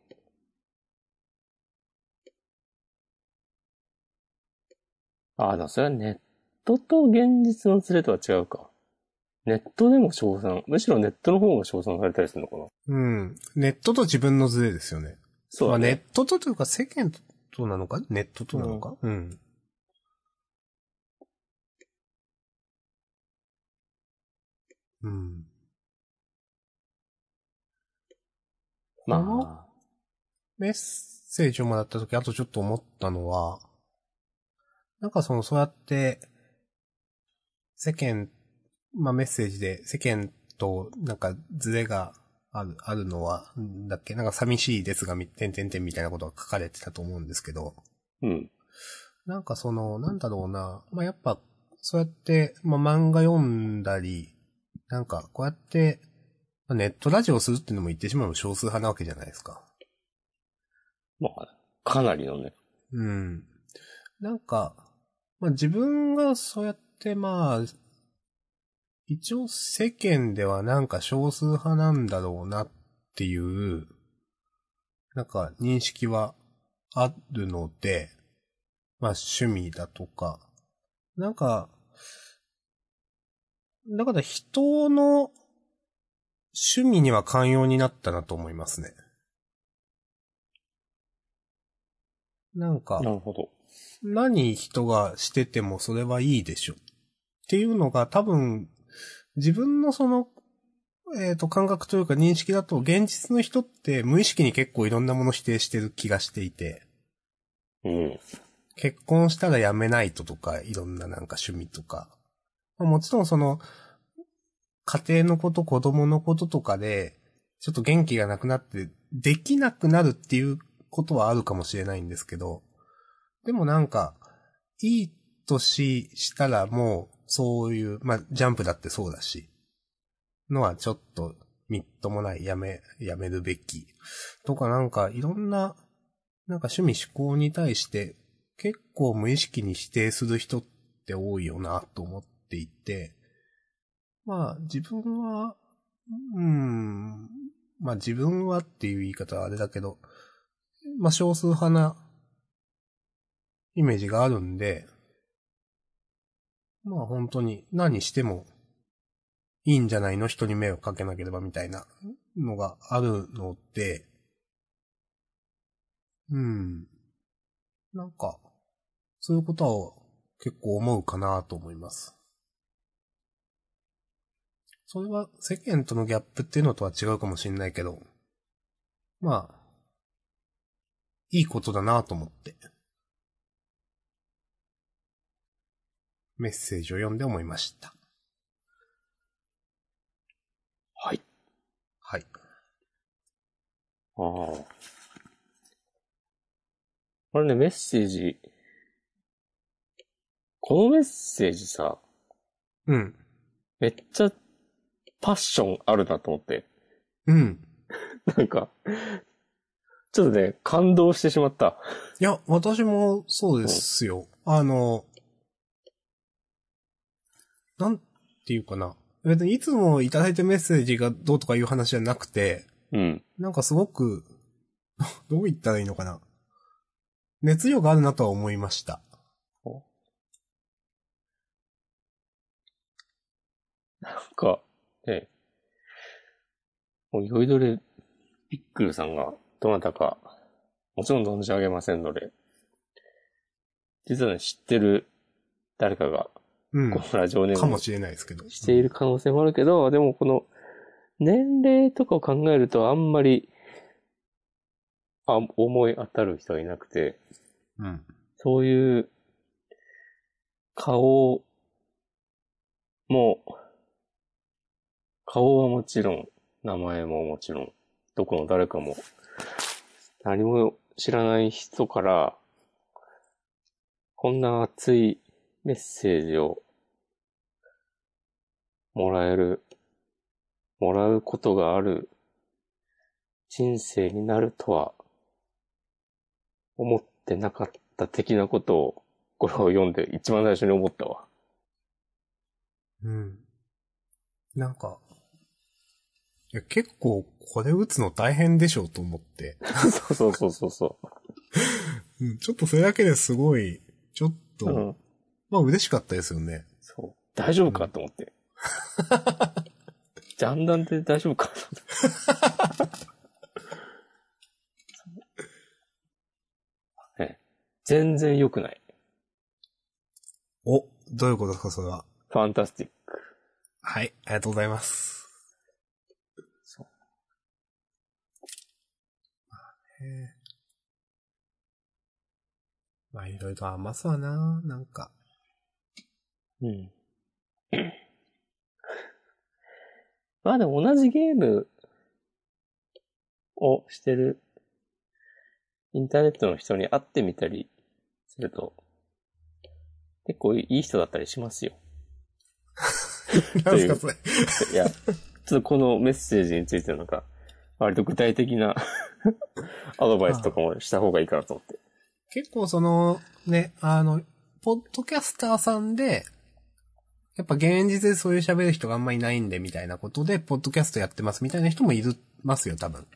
ああ、でもそれはネットと現実のズレとは違うか。ネットでも称賛。むしろネットの方が称賛されたりするのかな。うん。ネットと自分のズレですよね。そうだね。まあネットとというか世間となのか？ネットとなのか？うん。うん。まあ、メッセージをもらったとき、あとちょっと思ったのは、なんかその、そうやって、世間、まあメッセージで世間となんかズレがある、あるのは、んだっけなんか寂しいですが、み、てんてんてんみたいなことが書かれてたと思うんですけど、うん。なんかその、なんだろうな、まあやっぱ、そうやって、まあ漫画読んだり、なんかこうやって、まあネットラジオをするっていうのも言ってしまう少数派なわけじゃないですか。まあ、かなりのね。うん。なんか、まあ自分がそうやってまあ、一応世間ではなんか少数派なんだろうなっていう、なんか認識はあるので、まあ趣味だとか、なんか、だから人の趣味には寛容になったなと思いますね。なんか、なるほど。何人がしててもそれはいいでしょ。っていうのが多分、自分のその、えっ、と、感覚というか認識だと、現実の人って無意識に結構いろんなもの否定してる気がしていて、うん。結婚したら辞めないととか、いろんななんか趣味とか。まあもちろんその、家庭のこと、子供のこととかで、ちょっと元気がなくなって、できなくなるっていうことはあるかもしれないんですけど、でもなんか、いい年したらもう、そういう、まあ、ジャンプだってそうだし、のはちょっと、みっともない、やめ、やめるべき。とかなんか、いろんな、なんか趣味思考に対して、結構無意識に否定する人って多いよな、と思っていて、まあ、自分は、うん、まあ自分はっていう言い方はあれだけど、まあ少数派なイメージがあるんで、まあ本当に何してもいいんじゃないの？人に迷惑かけなければみたいなのがあるので、うん。なんか、そういうことを結構思うかなと思います。それは世間とのギャップっていうのとは違うかもしれないけど、まあ、いいことだなと思って。メッセージを読んで思いました。はい。はい。ああ。これね、メッセージ。このメッセージさ、うん。めっちゃパッションあるなと思って。うん。*laughs* なんか、ちょっとね、感動してしまった。いや、私もそうですよ。あの、なんていうかな。別にいつもいただいたメッセージがどうとかいう話じゃなくて、うん。なんかすごく、*laughs* どう言ったらいいのかな。熱量があるなとは思いました。なんか、ね、もう酔いどれピックルさんがどなたか、もちろん存じ上げませんので、実はね、知ってる誰かが、うんこ。のラジオネームをかもしれないですけど。している可能性もあるけど、でもこの、年齢とかを考えるとあんまり、あ、思い当たる人はいなくて、うん。そういう、顔も、顔はもちろん、名前ももちろん、どこの誰かも、何も知らない人から、こんな熱いメッセージを、もらえる、もらうことがある人生になるとは、思ってなかった的なことを、これを読んで一番最初に思ったわ。うん。なんか、いや結構これ打つの大変でしょうと思って。*laughs* そうそうそうそうそうん、ちょっとそれだけですごい、ちょっと。まあ嬉しかったですよね。そう。大丈夫かと思って。*laughs* ジャンダンって大丈夫かと思って。ね *laughs* 全然良くない。お、どういうことですか、それは？ファンタスティック。はい、ありがとうございます。そう。へえまあ、いろいろ余すわな、なんか。うん。*coughs* まあでも同じゲームをしてるインターネットの人に会ってみたりすると結構いい人だったりしますよ。*laughs* なんすか、それ。いや、ちょっとこのメッセージについてなんか割と具体的な *laughs* アドバイスとかもした方がいいかなと思って。結構その、ね、あの、ポッドキャスターさんで、やっぱ現実でそういう喋る人があんまいないんで、みたいなことで、ポッドキャストやってますみたいな人もいる、ますよ、多分。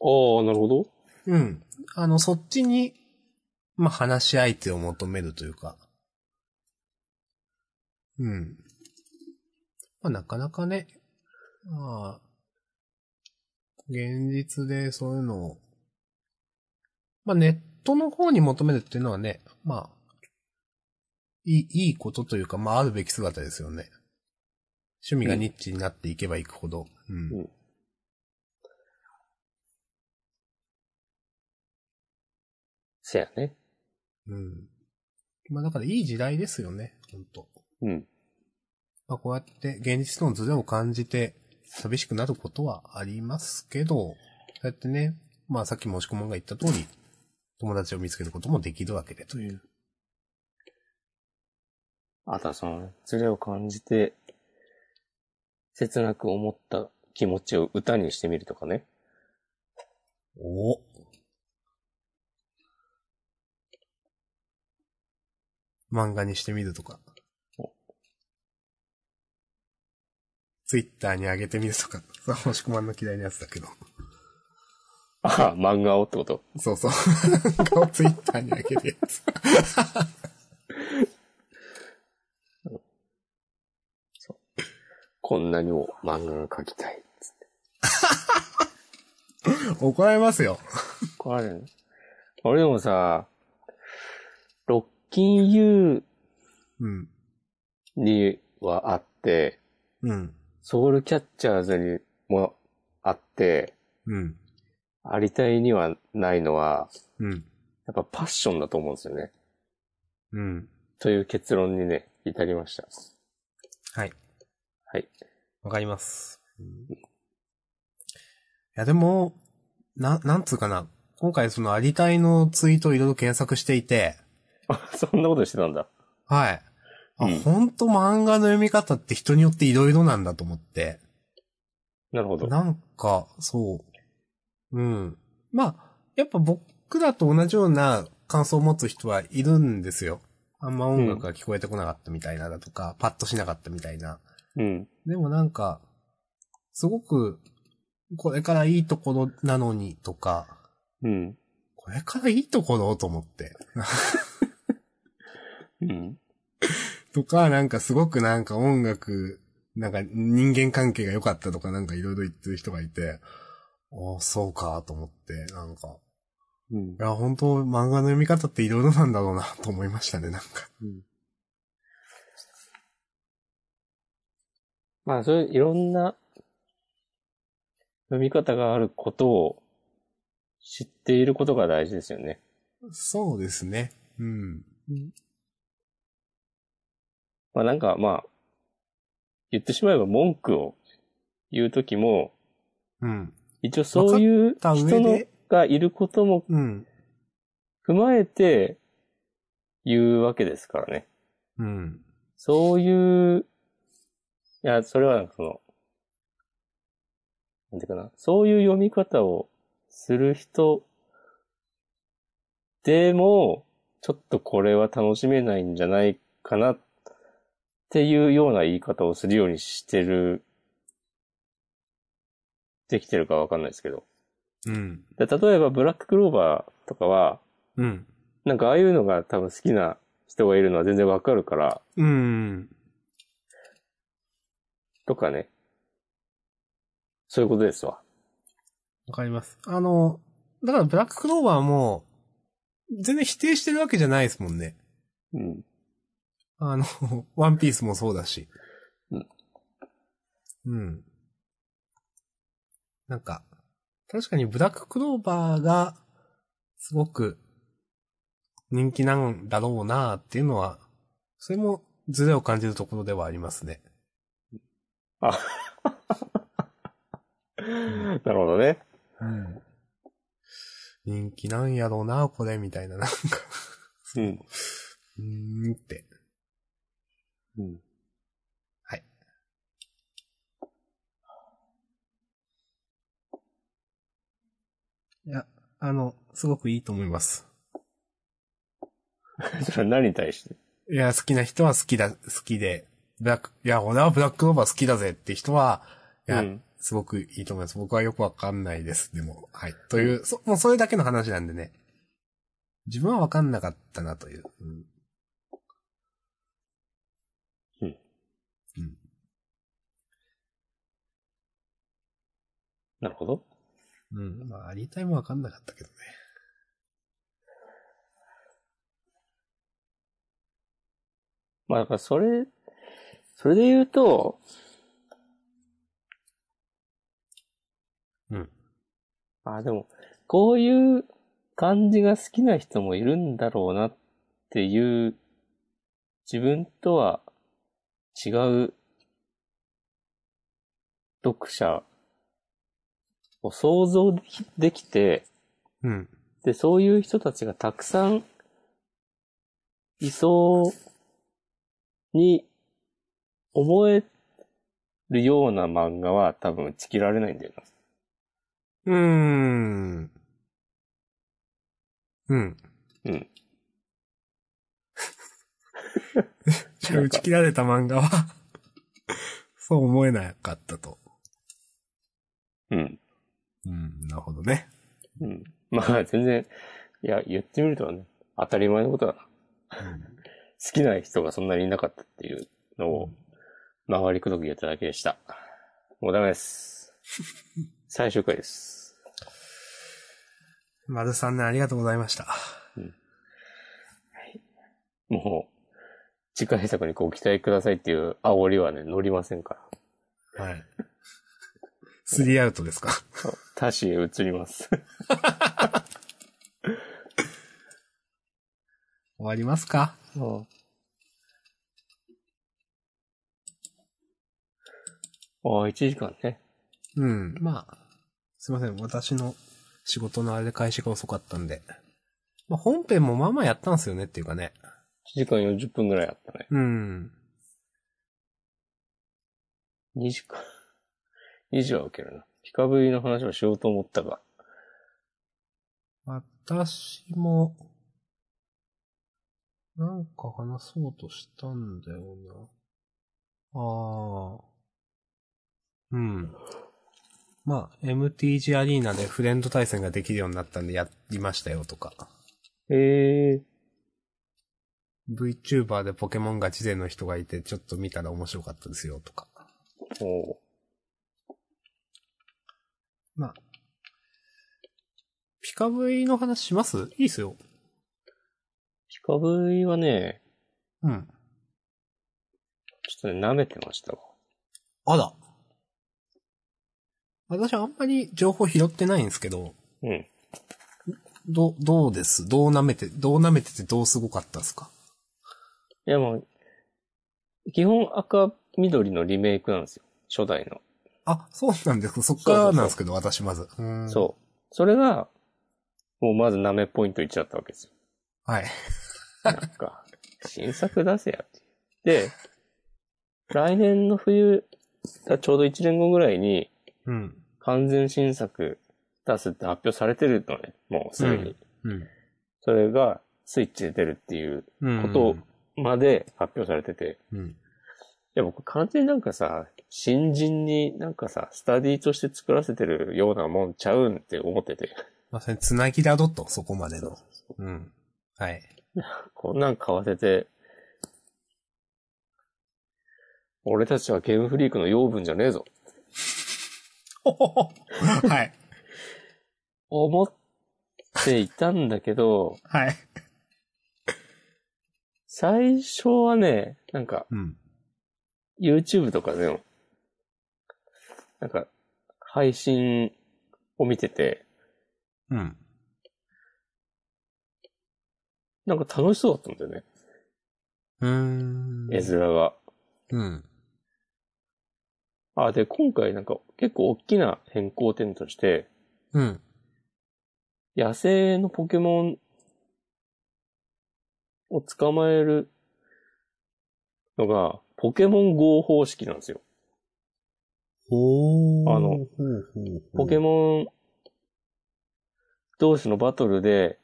ああ、なるほど。うん。あの、そっちに、まあ、話し相手を求めるというか。うん。まあ、なかなかね、まあ、現実でそういうのを、まあ、ネットの方に求めるっていうのはね、まあ、いい、いいことというか、まあ、あるべき姿ですよね。趣味がニッチになっていけばいくほど。うん。うんせやね。うん。まあだからいい時代ですよね、本当うん。まあこうやって現実とのズレを感じて寂しくなることはありますけど、そうやってね、まあさっきも押し込まんが言った通り、友達を見つけることもできるわけでという。あとはその、ズレを感じて、切なく思った気持ちを歌にしてみるとかね。お漫画にしてみるとかお。ツイッターに上げてみるとか。それは星込まんの嫌いなやつだけど。ああ、漫画をってこと？そうそう。*laughs* 漫画をツイッターに上げるやつ。こんなにも漫画が描きたい。つって怒られますよ。これ、俺でもさ、ロッキン U うん。にはあって、うん。ソウルキャッチャーズにもあって、うん。ありたいにはないのは、うん。やっぱパッションだと思うんですよね。うん。という結論にね、至りました。はい。はい。わかります。いや、でも、な、なんつうかな。今回そのありたいのツイートをいろいろ検索していて、あ、そんなことしてたんだ。はい。あ、うんほんと漫画の読み方って人によっていろいろなんだと思って。なるほど。なんか、そう。うん。まあ、やっぱ僕らと同じような感想を持つ人はいるんですよ。あんま音楽が聞こえてこなかったみたいなだとか、パッとしなかったみたいな。うん。でもなんか、すごく、これからいいところなのにとか、うん。これからいいところ？と思って。うん。とか、なんかすごくなんか音楽、なんか人間関係が良かったとかなんかいろいろ言ってる人がいて、ああ、そうかと思って、なんか、うんい。や、本当漫画の読み方っていろいろなんだろうなと思いましたね、なんか。まあ、そういういろんな読み方があることを知っていることが大事ですよね。そうですね。うん。まあなんかまあ、言ってしまえば文句を言うときも、うん。一応そういう人のでがいることもうん。踏まえて言うわけですからね。うん。そういう、いや、それはその、なんていうかな、そういう読み方をする人でも、ちょっとこれは楽しめないんじゃないかなっていうような言い方をするようにしてる、できてるかわかんないですけど。うん。で例えば、ブラッククローバーとかは、うん。なんかああいうのが多分好きな人がいるのは全然わかるから、うん。とかね。そういうことですわ。わかります。あの、だからブラッククローバーも、全然否定してるわけじゃないですもんね。うん。あの、*laughs* ワンピースもそうだし。うん。うん。なんか、確かにブラッククローバーが、すごく、人気なんだろうなっていうのは、それもズレを感じるところではありますね。あ、*laughs* なるほどね。うん。人気なんやろうな、これ、みたいな、なんか、うん。うーんって。うん。はい。いや、あの、すごくいいと思います。*laughs* それは何に対して？いや、好きな人は好きだ、好きで、ブラック、いや、俺はブラックローバー好きだぜって人は、いや、うんすごくいいと思います。僕はよくわかんないです。でも、はい。という、そ、もうそれだけの話なんでね。自分はわかんなかったなという。うん。うん。うん。なるほど。うん。まあ、ありたいもわかんなかったけどね。まあだからそれ、それで言うと、うん。あ、でも、こういう感じが好きな人もいるんだろうなっていう、自分とは違う読者を想像できて、うん。で、そういう人たちがたくさんいそうに思えるような漫画は多分打ち切られないんだよな。うーん。うん。うん。じゃあ打ち切られた漫画は、そう思えなかったと。うん。うん、なるほどね。うん。まあ全然、いや、言ってみるとね、当たり前のことだな。好きな人がそんなにいなかったっていうのを、回りくどく言っただけでした。もうダメです。*laughs* 最終回です。丸さんね、ありがとうございました。もう、次回作にご期待くださいっていう煽りはね、乗りませんから。はい。スリーアウトですか？他市へ移ります。*laughs* 終わりますか？ああ、1時間ね。うん。まあ、すいません。私の仕事のあれで開始が遅かったんで。まあ、本編もまあまあやったんですよねっていうかね。1時間40分ぐらいあったね。うん。2時間。2時は受けるな。ピカブリの話をしようと思ったが。私も、なんか話そうとしたんだよな。ああ。うん。まあ、MTG アリーナでフレンド対戦ができるようになったんでやりましたよとか。ええ VTuber でポケモンガチ勢の人がいてちょっと見たら面白かったですよとか。おうまあ。ピカブイの話します？いいっすよ。ピカブリはね、うん。ちょっとね、舐めてましたわ。あら。私あんまり情報拾ってないんですけど、うん。ど、どうです？どう舐めて、どう舐めててどうすごかったですか？いやもう、基本赤緑のリメイクなんですよ。初代の。あ、そうなんですかそっからなんですけど、私まず。うそう。それが、もうまず舐めポイントいっちゃったわけですよ。う。はい。なんか、新作出せやって。で、来年の冬、ちょうど1年後ぐらいにうん。完全新作出すって発表されてるのね。もうすでに。うん。それがスイッチで出るっていううん。ことまで発表されてて。うん。いや、僕完全になんかさ、新人になんかさ、スタディとして作らせてるようなもんちゃうんって思ってて。まさにつなぎだどと、そこまでの。うん。はい。こんなん買わせて、俺たちはゲームフリークの養分じゃねえぞ。*laughs* はい。思っていたんだけど、はい。最初はね、なんか、うん。YouTube とかでも、なんか、配信を見てて、うん。なんか楽しそうだったんだよね。うーん。絵面が。うん。あ、で、今回なんか結構大きな変更点として、うん。野生のポケモンを捕まえるのが、ポケモン GO 方式なんですよ。ほー。あのポケモン同士のバトルで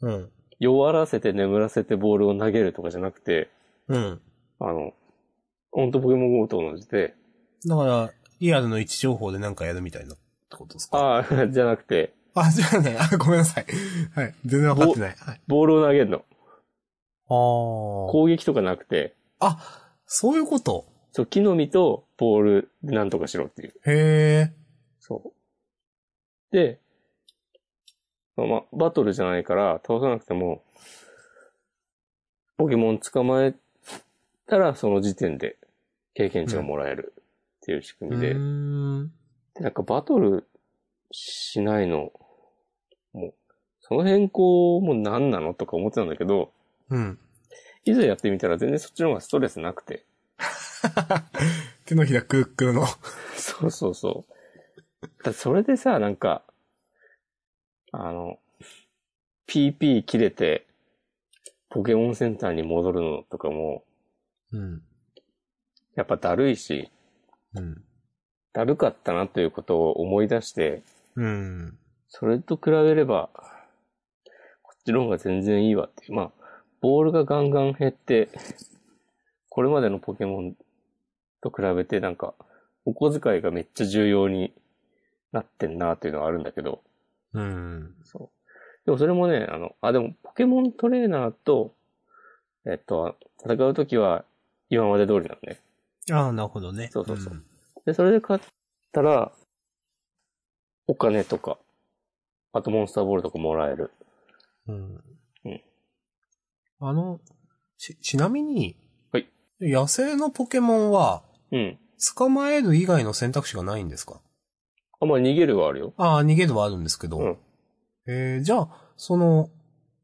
うん。弱らせて眠らせてボールを投げるとかじゃなくて、うん。あの、ほんとポケモン GO と同じで、だから、リアルの位置情報でなんかやるみたいなってことですか？ああ、*laughs* じゃなくて、あ、じゃあね、あ、ごめんなさい。はい。全然わかってない。はい。ボールを投げるの。あー。攻撃とかなくて、あ、そういうこと？そう、木の実とボールでなんとかしろっていう。へそう。で、まあ、バトルじゃないから倒さなくても、ポケモン捕まえたらその時点で経験値がもらえるっていう仕ー。組みで。でなんかバトルしないの、もう、その変更も何なのとか思ってたんだけど、うん。いざやってみたら全然そっちの方がストレスなくて。*laughs* 手のひらクックの。*laughs* そうそうそう。だそれでさ、なんか、あの、PP 切れて、ポケモンセンターに戻るのとかも、うん。やっぱだるいし、うん。だるかったなということを思い出して、うん。それと比べれば、こっちの方が全然いいわっていう。まあ、ボールがガンガン減って、これまでのポケモンと比べてなんか、お小遣いがめっちゃ重要になってんなっていうのはあるんだけど、うん。そう。でもそれもね、あの、あ、でもポケモントレーナーと、えっと、戦うときは今まで通りなのね。ああ、なるほどね。そうそうそうで、それで勝ったら、お金とか、あとモンスターボールとかもらえる。うん。うんあの、ち、ちなみに、はい。野生のポケモンは、うん。捕まえる以外の選択肢がないんですか？あ、まあ逃げるはあるよ。ああ、逃げるはあるんですけど。うん。えー、じゃあ、その、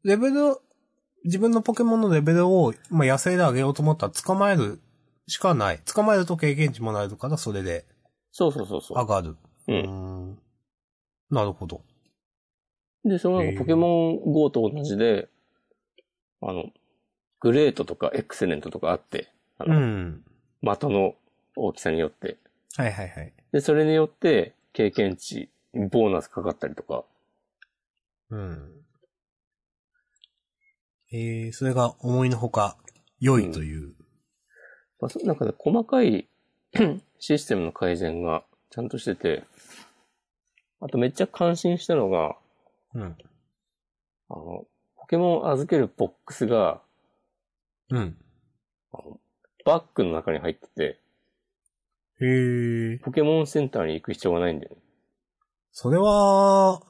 レベル、自分のポケモンのレベルを、まあ、野生で上げようと思ったら捕まえるしかない。捕まえると経験値もらえるから、それでそうそうそうそう。上がる。う。うんん。なるほど。で、そのなんかポケモン GO と同じで、あの、グレートとかエクセレントとかあって、あうの、ん。的の大きさによって。はいはいはい。で、それによって経験値、ボーナスかかったりとか。うん。えー、それが思いのほか良いという。まあ、そなんかね、細かい *clears throat* システムの改善がちゃんとしてて、あとめっちゃ感心したのが、うん。あの、ポケモン預けるボックスが、うん。あのバッグの中に入ってて、へー。ポケモンセンターに行く必要がないんだよね。それは、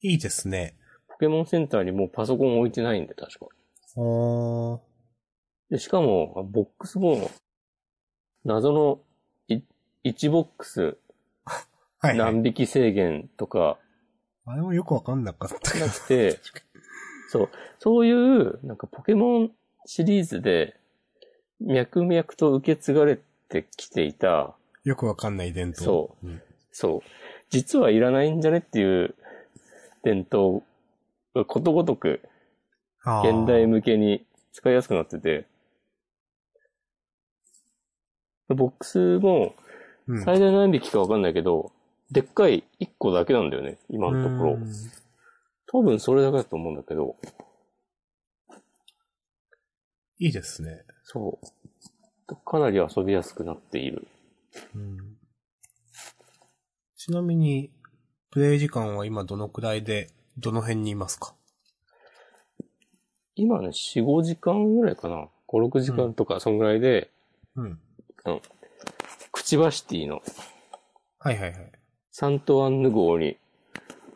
いいですね。ポケモンセンターにもうパソコン置いてないんで、確か。おー。で、しかも、ボックスも、謎のい1ボックス。*laughs* はい、はい。何匹制限とか。あれもよくわかんなかったけど。な。くて、*laughs* そう、そういう、なんかポケモンシリーズで、脈々と受け継がれてきていた、よくわかんない伝統。。そう。ん、そう、実はいらないんじゃねっていう伝統がことごとく現代向けに使いやすくなってて、ボックスもうん最大何匹かわかんないけど、でっかい1個だけなんだよね、今のところう。ん多分それだけだと思うんだけど、いいですね。そう。かなり遊びやすくなっている。うんちなみに、プレイ時間は今どのくらいで、どの辺にいますか？今ね、4、5時間ぐらいかな。5、6時間とか、そんぐらいで、うん。クチバシティのはいはいはい。サントアンヌ号に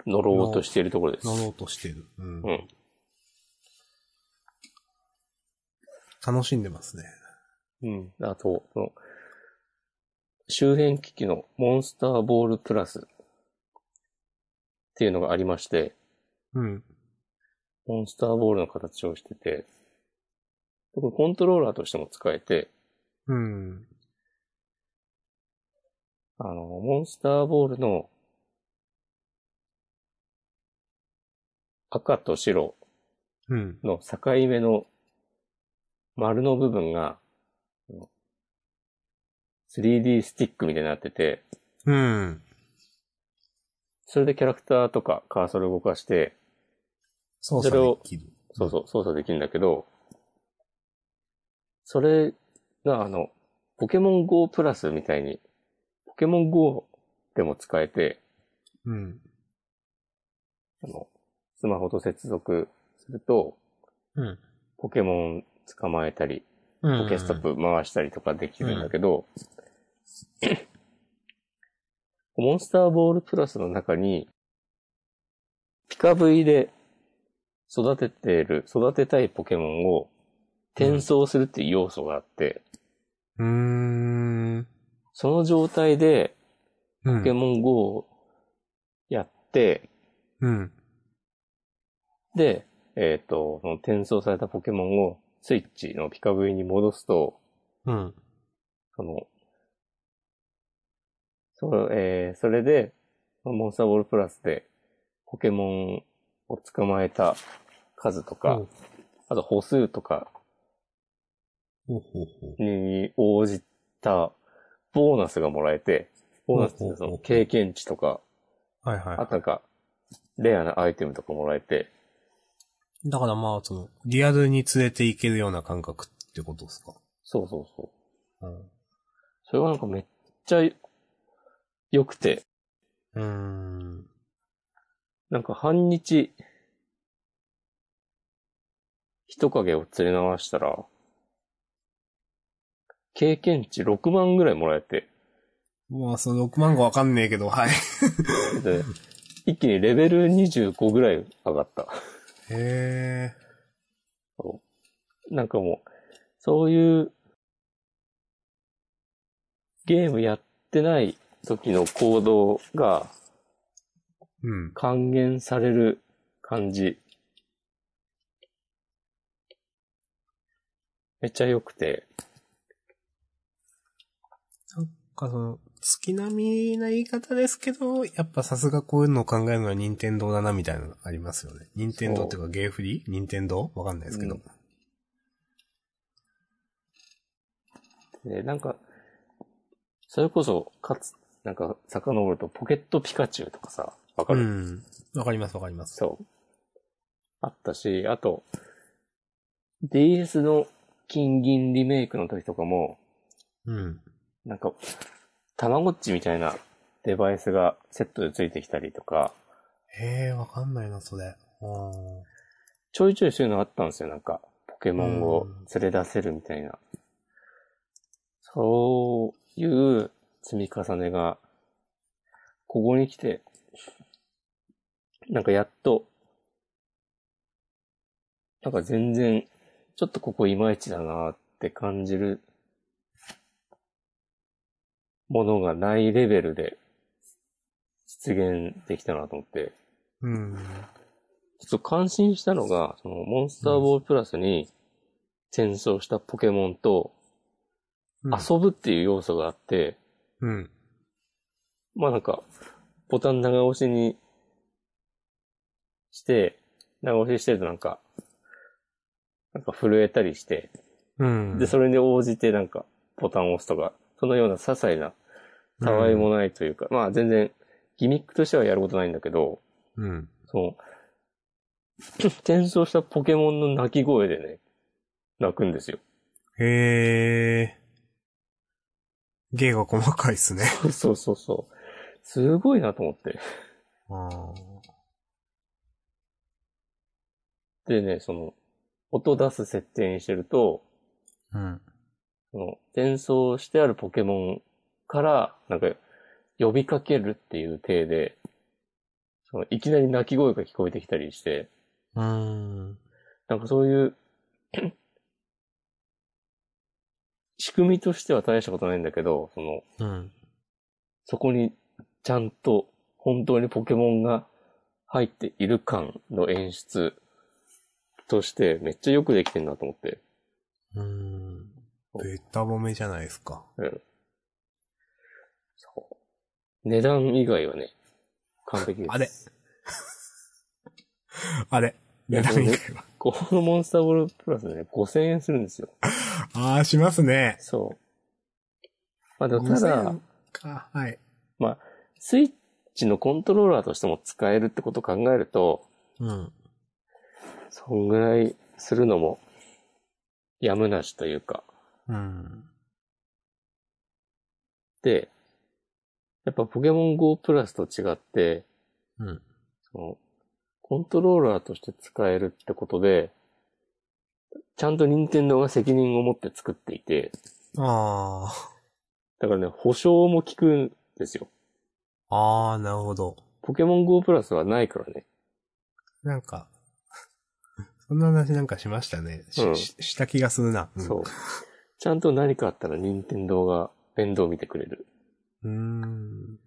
乗ろうとしているところです。乗ろうとしてる。うん。うん。楽しんでますね。うん。あと、その、周辺機器のモンスターボールプラスっていうのがありまして、うん。モンスターボールの形をしてて、これコントローラーとしても使えて、うん。あの、モンスターボールの赤と白うん。の境目の丸の部分が、あの 3D スティックみたいになってて、うん。それでキャラクターとかカーソル動かして、操作それをできる。そうそう、操作できるんだけど、それがあの、ポケモン GO プラスみたいに、ポケモン GO でも使えて、うん。あの、スマホと接続すると、うん。ポケモン捕まえたり、うん。ポケストップ回したりとかできるんだけど、*coughs* モンスターボールプラスの中に、ピカ V で育てている、育てたいポケモンを転送するっていう要素があって、うーん。その状態でうん。ポケモン GO をやって、うん。で、えっ、と、その転送されたポケモンをスイッチのピカ V に戻すと、うん。その、そ,、えーそれで、モンスターボールプラスで、ポケモンを捕まえた数とか、うんあと歩数とか。に応じたボーナスがもらえて、ボーナスってその経験値とか、はいはい。あとなんか、レアなアイテムとかもらえて、だからまあ、その、リアルに連れて行けるような感覚ってことですか？そうそうそう。うん。それがなんかめっちゃ良くて、うーん。なんか半日、人影を連れ回したら、経験値6万ぐらいもらえて、まあ、その6万がわかんねえけど、はい。で、一気にレベル25ぐらい上がった。へえ。なんかもう、そういう、ゲームやってない時の行動がうん。還元される感じ。めっちゃ良くて、かその、月並みな言い方ですけど、やっぱさすがこういうのを考えるのは任天堂だなみたいなのありますよね。任天堂っていうかゲーフリー？任天堂？わかんないですけど。うんで、なんか、それこそ、かつ、なんか、遡ると、ポケットピカチュウとかさ、わかる、うん。わかりますわかります。そう。あったし、あと、DS の金銀リメイクの時とかも、うん。なんか、たまごっちみたいなデバイスがセットでついてきたりとか、へえ、わかんないな、それ。ちょいちょいそういうのあったんですよ、なんか、ポケモンを連れ出せるみたいな。そういう積み重ねが、ここに来て、なんかやっと、なんか全然、ちょっとここいまいちだなって感じるものがないレベルで実現できたなと思って、うん。ちょっと感心したのが、そのモンスターボールプラスに転送したポケモンとうん遊ぶっていう要素があって、うん。まあなんか、ボタン長押しにして、長押ししてるとなんか、なんか震えたりして、うん。で、それに応じてなんかボタンを押すとか、そのような些細な、たわいもないというか、まあ全然ギミックとしてはやることないんだけど、うん。その、*laughs* 転送したポケモンの鳴き声でね、鳴くんですよ。へえ。芸が細かいっすね。*laughs* そうそうそう。すごいなと思って。でね、その、音出す設定にしてると、うん。その、転送してあるポケモンから、なんか、呼びかけるっていう体で、その、いきなり鳴き声が聞こえてきたりして、うーん。なんかそういう、*clears throat* 仕組みとしては大したことないんだけど、その、うん。そこにちゃんと本当にポケモンが入っている感の演出としてめっちゃよくできてんなと思って。うーん。ベタ褒めじゃないですか。うん。値段以外はね、完璧です。あれ *laughs* あれ値段以外は。このモンスターボールプラスね、5000円するんですよ。ああ、しますね。そう。まあただ5000、か。はい。まあ、スイッチのコントローラーとしても使えるってことを考えると、うん。そんぐらいするのも、やむなしというか。うん。で、やっぱポケモン GO プラスと違って、うん。その、コントローラーとして使えるってことで、ちゃんと任天堂が責任を持って作っていて、あだからね、保証も効くんですよ。あ。ああ、なるほど。ポケモン GO プラスはないからね。なんか、そんな話なんかしましたね。しうんしした気がするな。そう。ちゃんと何かあったら任天堂が面倒見てくれるう。ん。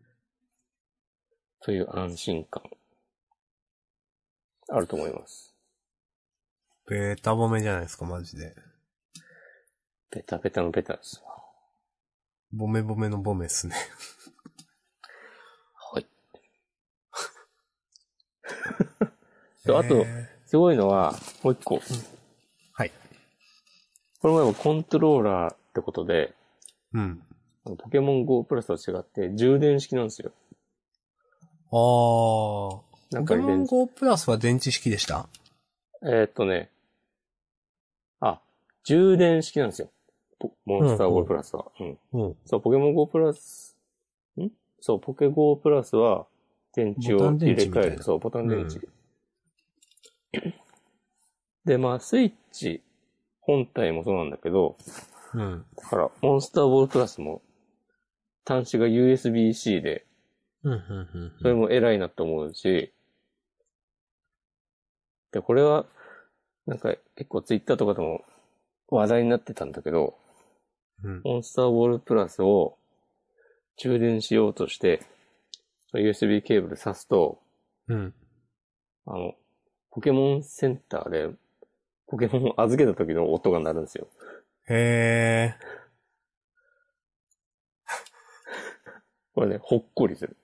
という安心感。あると思います。ベタ褒めじゃないですか、マジで。ベタベタのベタですわ。ボメボメのボメっすね。*laughs* はい。*laughs* そうあとへすごいのは、もう一個。はい。これもやっぱコントローラーってことで、うん。ポケモン GO プラスと違って充電式なんですよ。ああ。ポケモン。GO プラスは電池式でした？えーっとね。あ、充電式なんですよ。ポモンスター GO プラスは。うん。うん。そう、ポケモン GO プラス、ん？そう、ポケ GO プラスは、電池を入れ替える。そう、ボタン電池。で、まあ、スイッチ本体もそうなんだけど、うん。だから、モンスターボールプラスも、端子が USB-C で、うん、うん、それも偉いなと思うし、で、これは、なんか結構ツイッターとかでも話題になってたんだけど、うん。モンスターボールプラスを充電しようとして、USB ケーブル挿すと、うん。あの、ポケモンセンターで、ポケモンを預けた時の音が鳴るんですよ。へえ。これね、ほっこりする。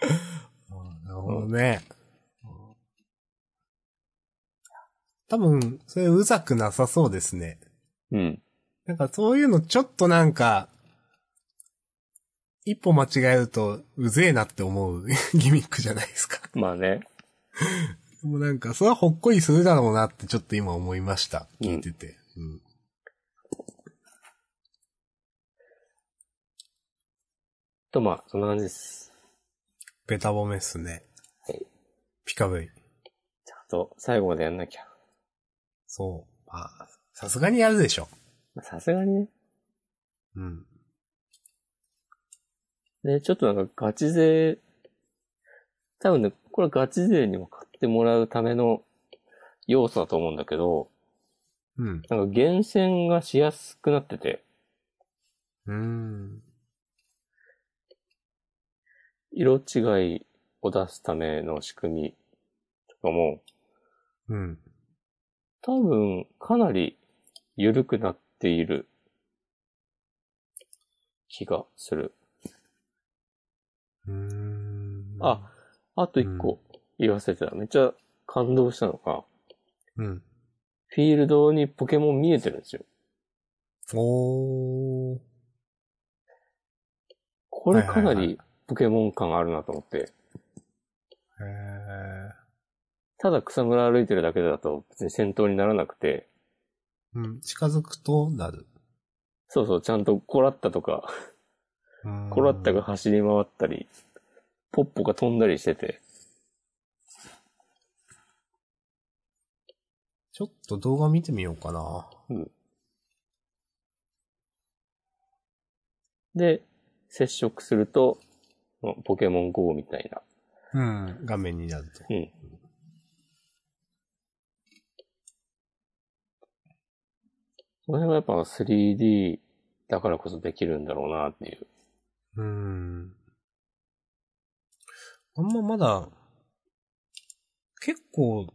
*laughs* なるほどね。多分、それうざくなさそうですね。うん。なんかそういうのちょっとなんか、一歩間違えるとうぜえなって思う *laughs* ギミックじゃないですか。まあね。もうなんか、それはほっこりするだろうなってちょっと今思いました。聞いてて。うん。と、まあ、そんな感じです。ベタ褒めっすね。はいピカブイ。ちゃんと最後までやんなきゃ。そう。まあ、さすがにやるでしょ。まあさすがにね。うん。で、ちょっとなんかガチ勢、多分ね、これガチ勢にも買ってもらうための要素だと思うんだけど、うん。なんか厳選がしやすくなってて、うーん。色違いを出すための仕組みとかも、うん。多分かなり緩くなっている気がする。うーん。あ、あと一個言わせてた。めっちゃ感動したのが、うん。フィールドにポケモン見えてるんですよ。おー。これかなりポケモン感あるなと思って。へー。ただ草むら歩いてるだけだと別に戦闘にならなくて、うん。近づくとなる。そうそう、ちゃんとコラッタとか、コラッタが走り回ったり、ポッポが飛んだりしてて、ちょっと動画見てみようかな。で、接触すると、ポケモン GO みたいな。うん。画面になると。うん。その辺はやっぱ 3D だからこそできるんだろうなっていう。うーん。あんままだ、結構、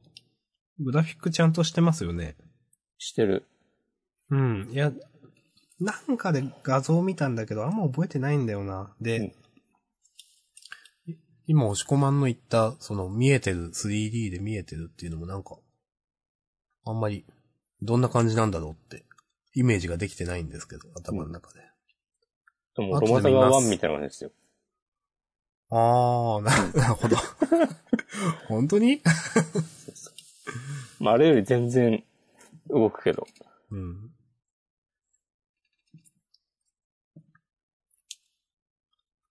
グラフィックちゃんとしてますよね。してる。うん。いや、なんかで画像見たんだけど、あんま覚えてないんだよな。で、うんい今、押し込まんの言った、その、見えてる、3D で見えてるっていうのもなんか、あんまり、どんな感じなんだろうって、イメージができてないんですけど、頭の中で。でも、後でロマサ見ますガ1みたいな感じですよ。あー、ななるほど。*laughs* 本当に？まあ、あれより全然動くけど。うん。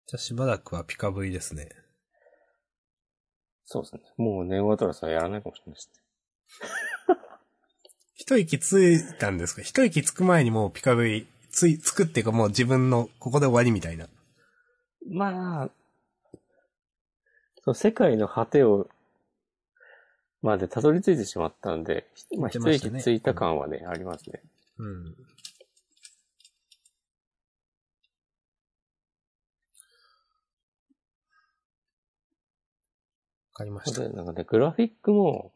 じゃあしばらくはピカ V ですね。そうですね。もうネオアトラスはやらないかもしれないですね。*laughs* 一息ついたんですか？一息つく前にもうピカ V つい、つくっていうかもう自分のここで終わりみたいな。まあ、そう、世界の果てを、までたどり着いてしまったんで、まあ、一息ついた感はね、ありますね。うん。わかりました。で、なんかね、グラフィックも、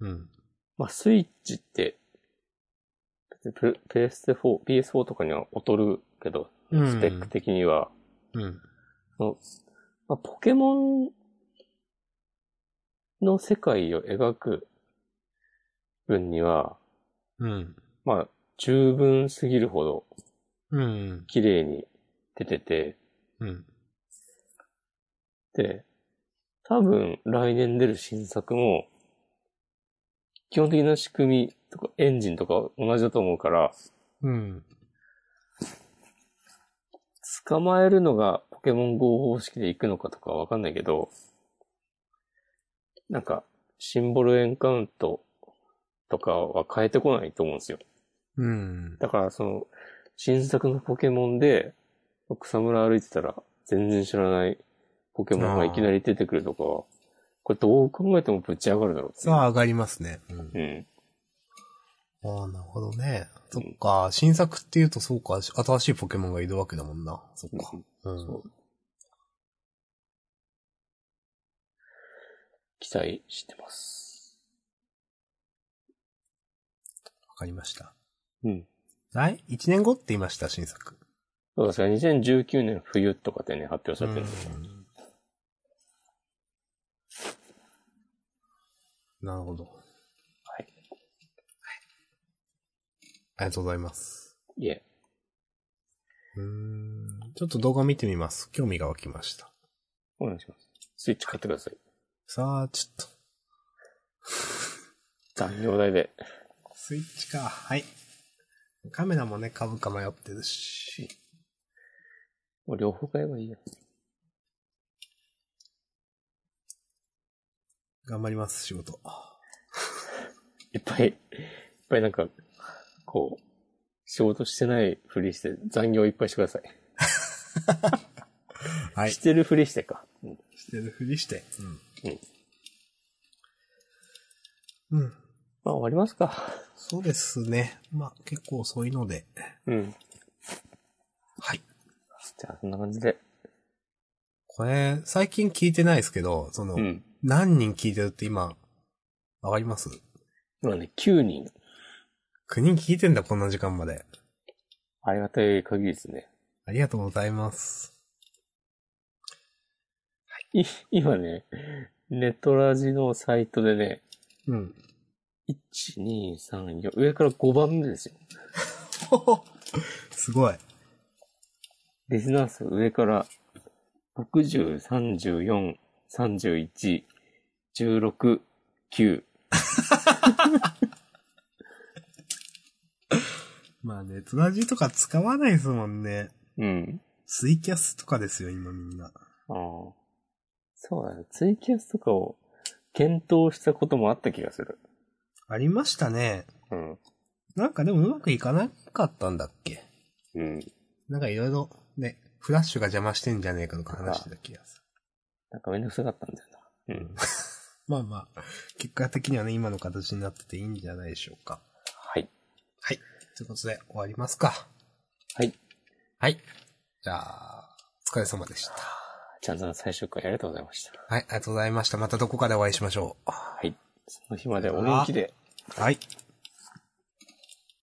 うん。まあ、スイッチって、プレステ4、PS4 とかには劣るけど、うんスペック的には、うん。そのまあ、ポケモンの世界を描く分には、うん。まあ、十分すぎるほどうん。綺麗に出てて、うん。で、多分来年出る新作も、基本的な仕組みとかエンジンとか同じだと思うから、うん。捕まえるのがポケモン GO 方式で行くのかとかわかんないけど、なんか、シンボルエンカウントとかは変えてこないと思うんですよ。うん。だからその、新作のポケモンで、草むら歩いてたら、全然知らないポケモンがいきなり出てくるとかは、これどう考えてもぶち上がるだろうってさあ、上がりますね。うん。うん。ああ、なるほどね。そっか、新作って言うとそうか、新しいポケモンがいるわけだもんな。そっか。うん。期待してます。わかりました。うん。来 ?1 年後って言いました、新作。そうですね。2019年冬とかでね、発表されてるんですよ。なるほど。はい。ありがとうございます。いえ。うーん。ちょっと動画見てみます。興味が湧きました。お願いします。スイッチ買ってください。さあ、ちょっと。*laughs* 残業代で。スイッチか。はい。カメラもね、買うか迷ってるし。もう両方買えばいいや。頑張ります、仕事。*laughs* いっぱい、いっぱいなんか、こう、仕事してないふりして残業いっぱいしてください。*laughs* はい。してるふりしてか。うんしてるふりして。うん。うん。うん。まあ終わりますか。そうですね。まあ、結構遅いので。うん。はい。じゃあそんな感じで。これ、最近聞いてないですけど、その、うん。何人聞いてるって今、わかります？今ね、9人。?9 人聞いてんだ、こんな時間まで。ありがたい限りですね。ありがとうございます。い今ね、ネットラジのサイトでね、うん。1、2、3、4、上から5番目ですよ。*laughs* すごい。リスナー数上から60、34、31、16、9。*laughs* まあね、トラジとか使わないですもんね。うん。ツイキャスとかですよ、今みんな。ああ。そうだね。ツイキャスとかを検討したこともあった気がする。ありましたね。うん。なんかでもうまくいかなかったんだっけ？うん。なんかいろいろ、ね、フラッシュが邪魔してんじゃねえかとか話してた気がすなんかめんどくさかったんだよな。うん。る。*laughs* まあまあ、結果的にはね、今の形になってていいんじゃないでしょうか。はい。はい。ということで、終わりますか。はい。はい。じゃあ、お疲れ様でした。ちゃんと最終回ありがとうございました。はい、ありがとうございました。またどこかでお会いしましょう。はい。その日までお元気で。はい。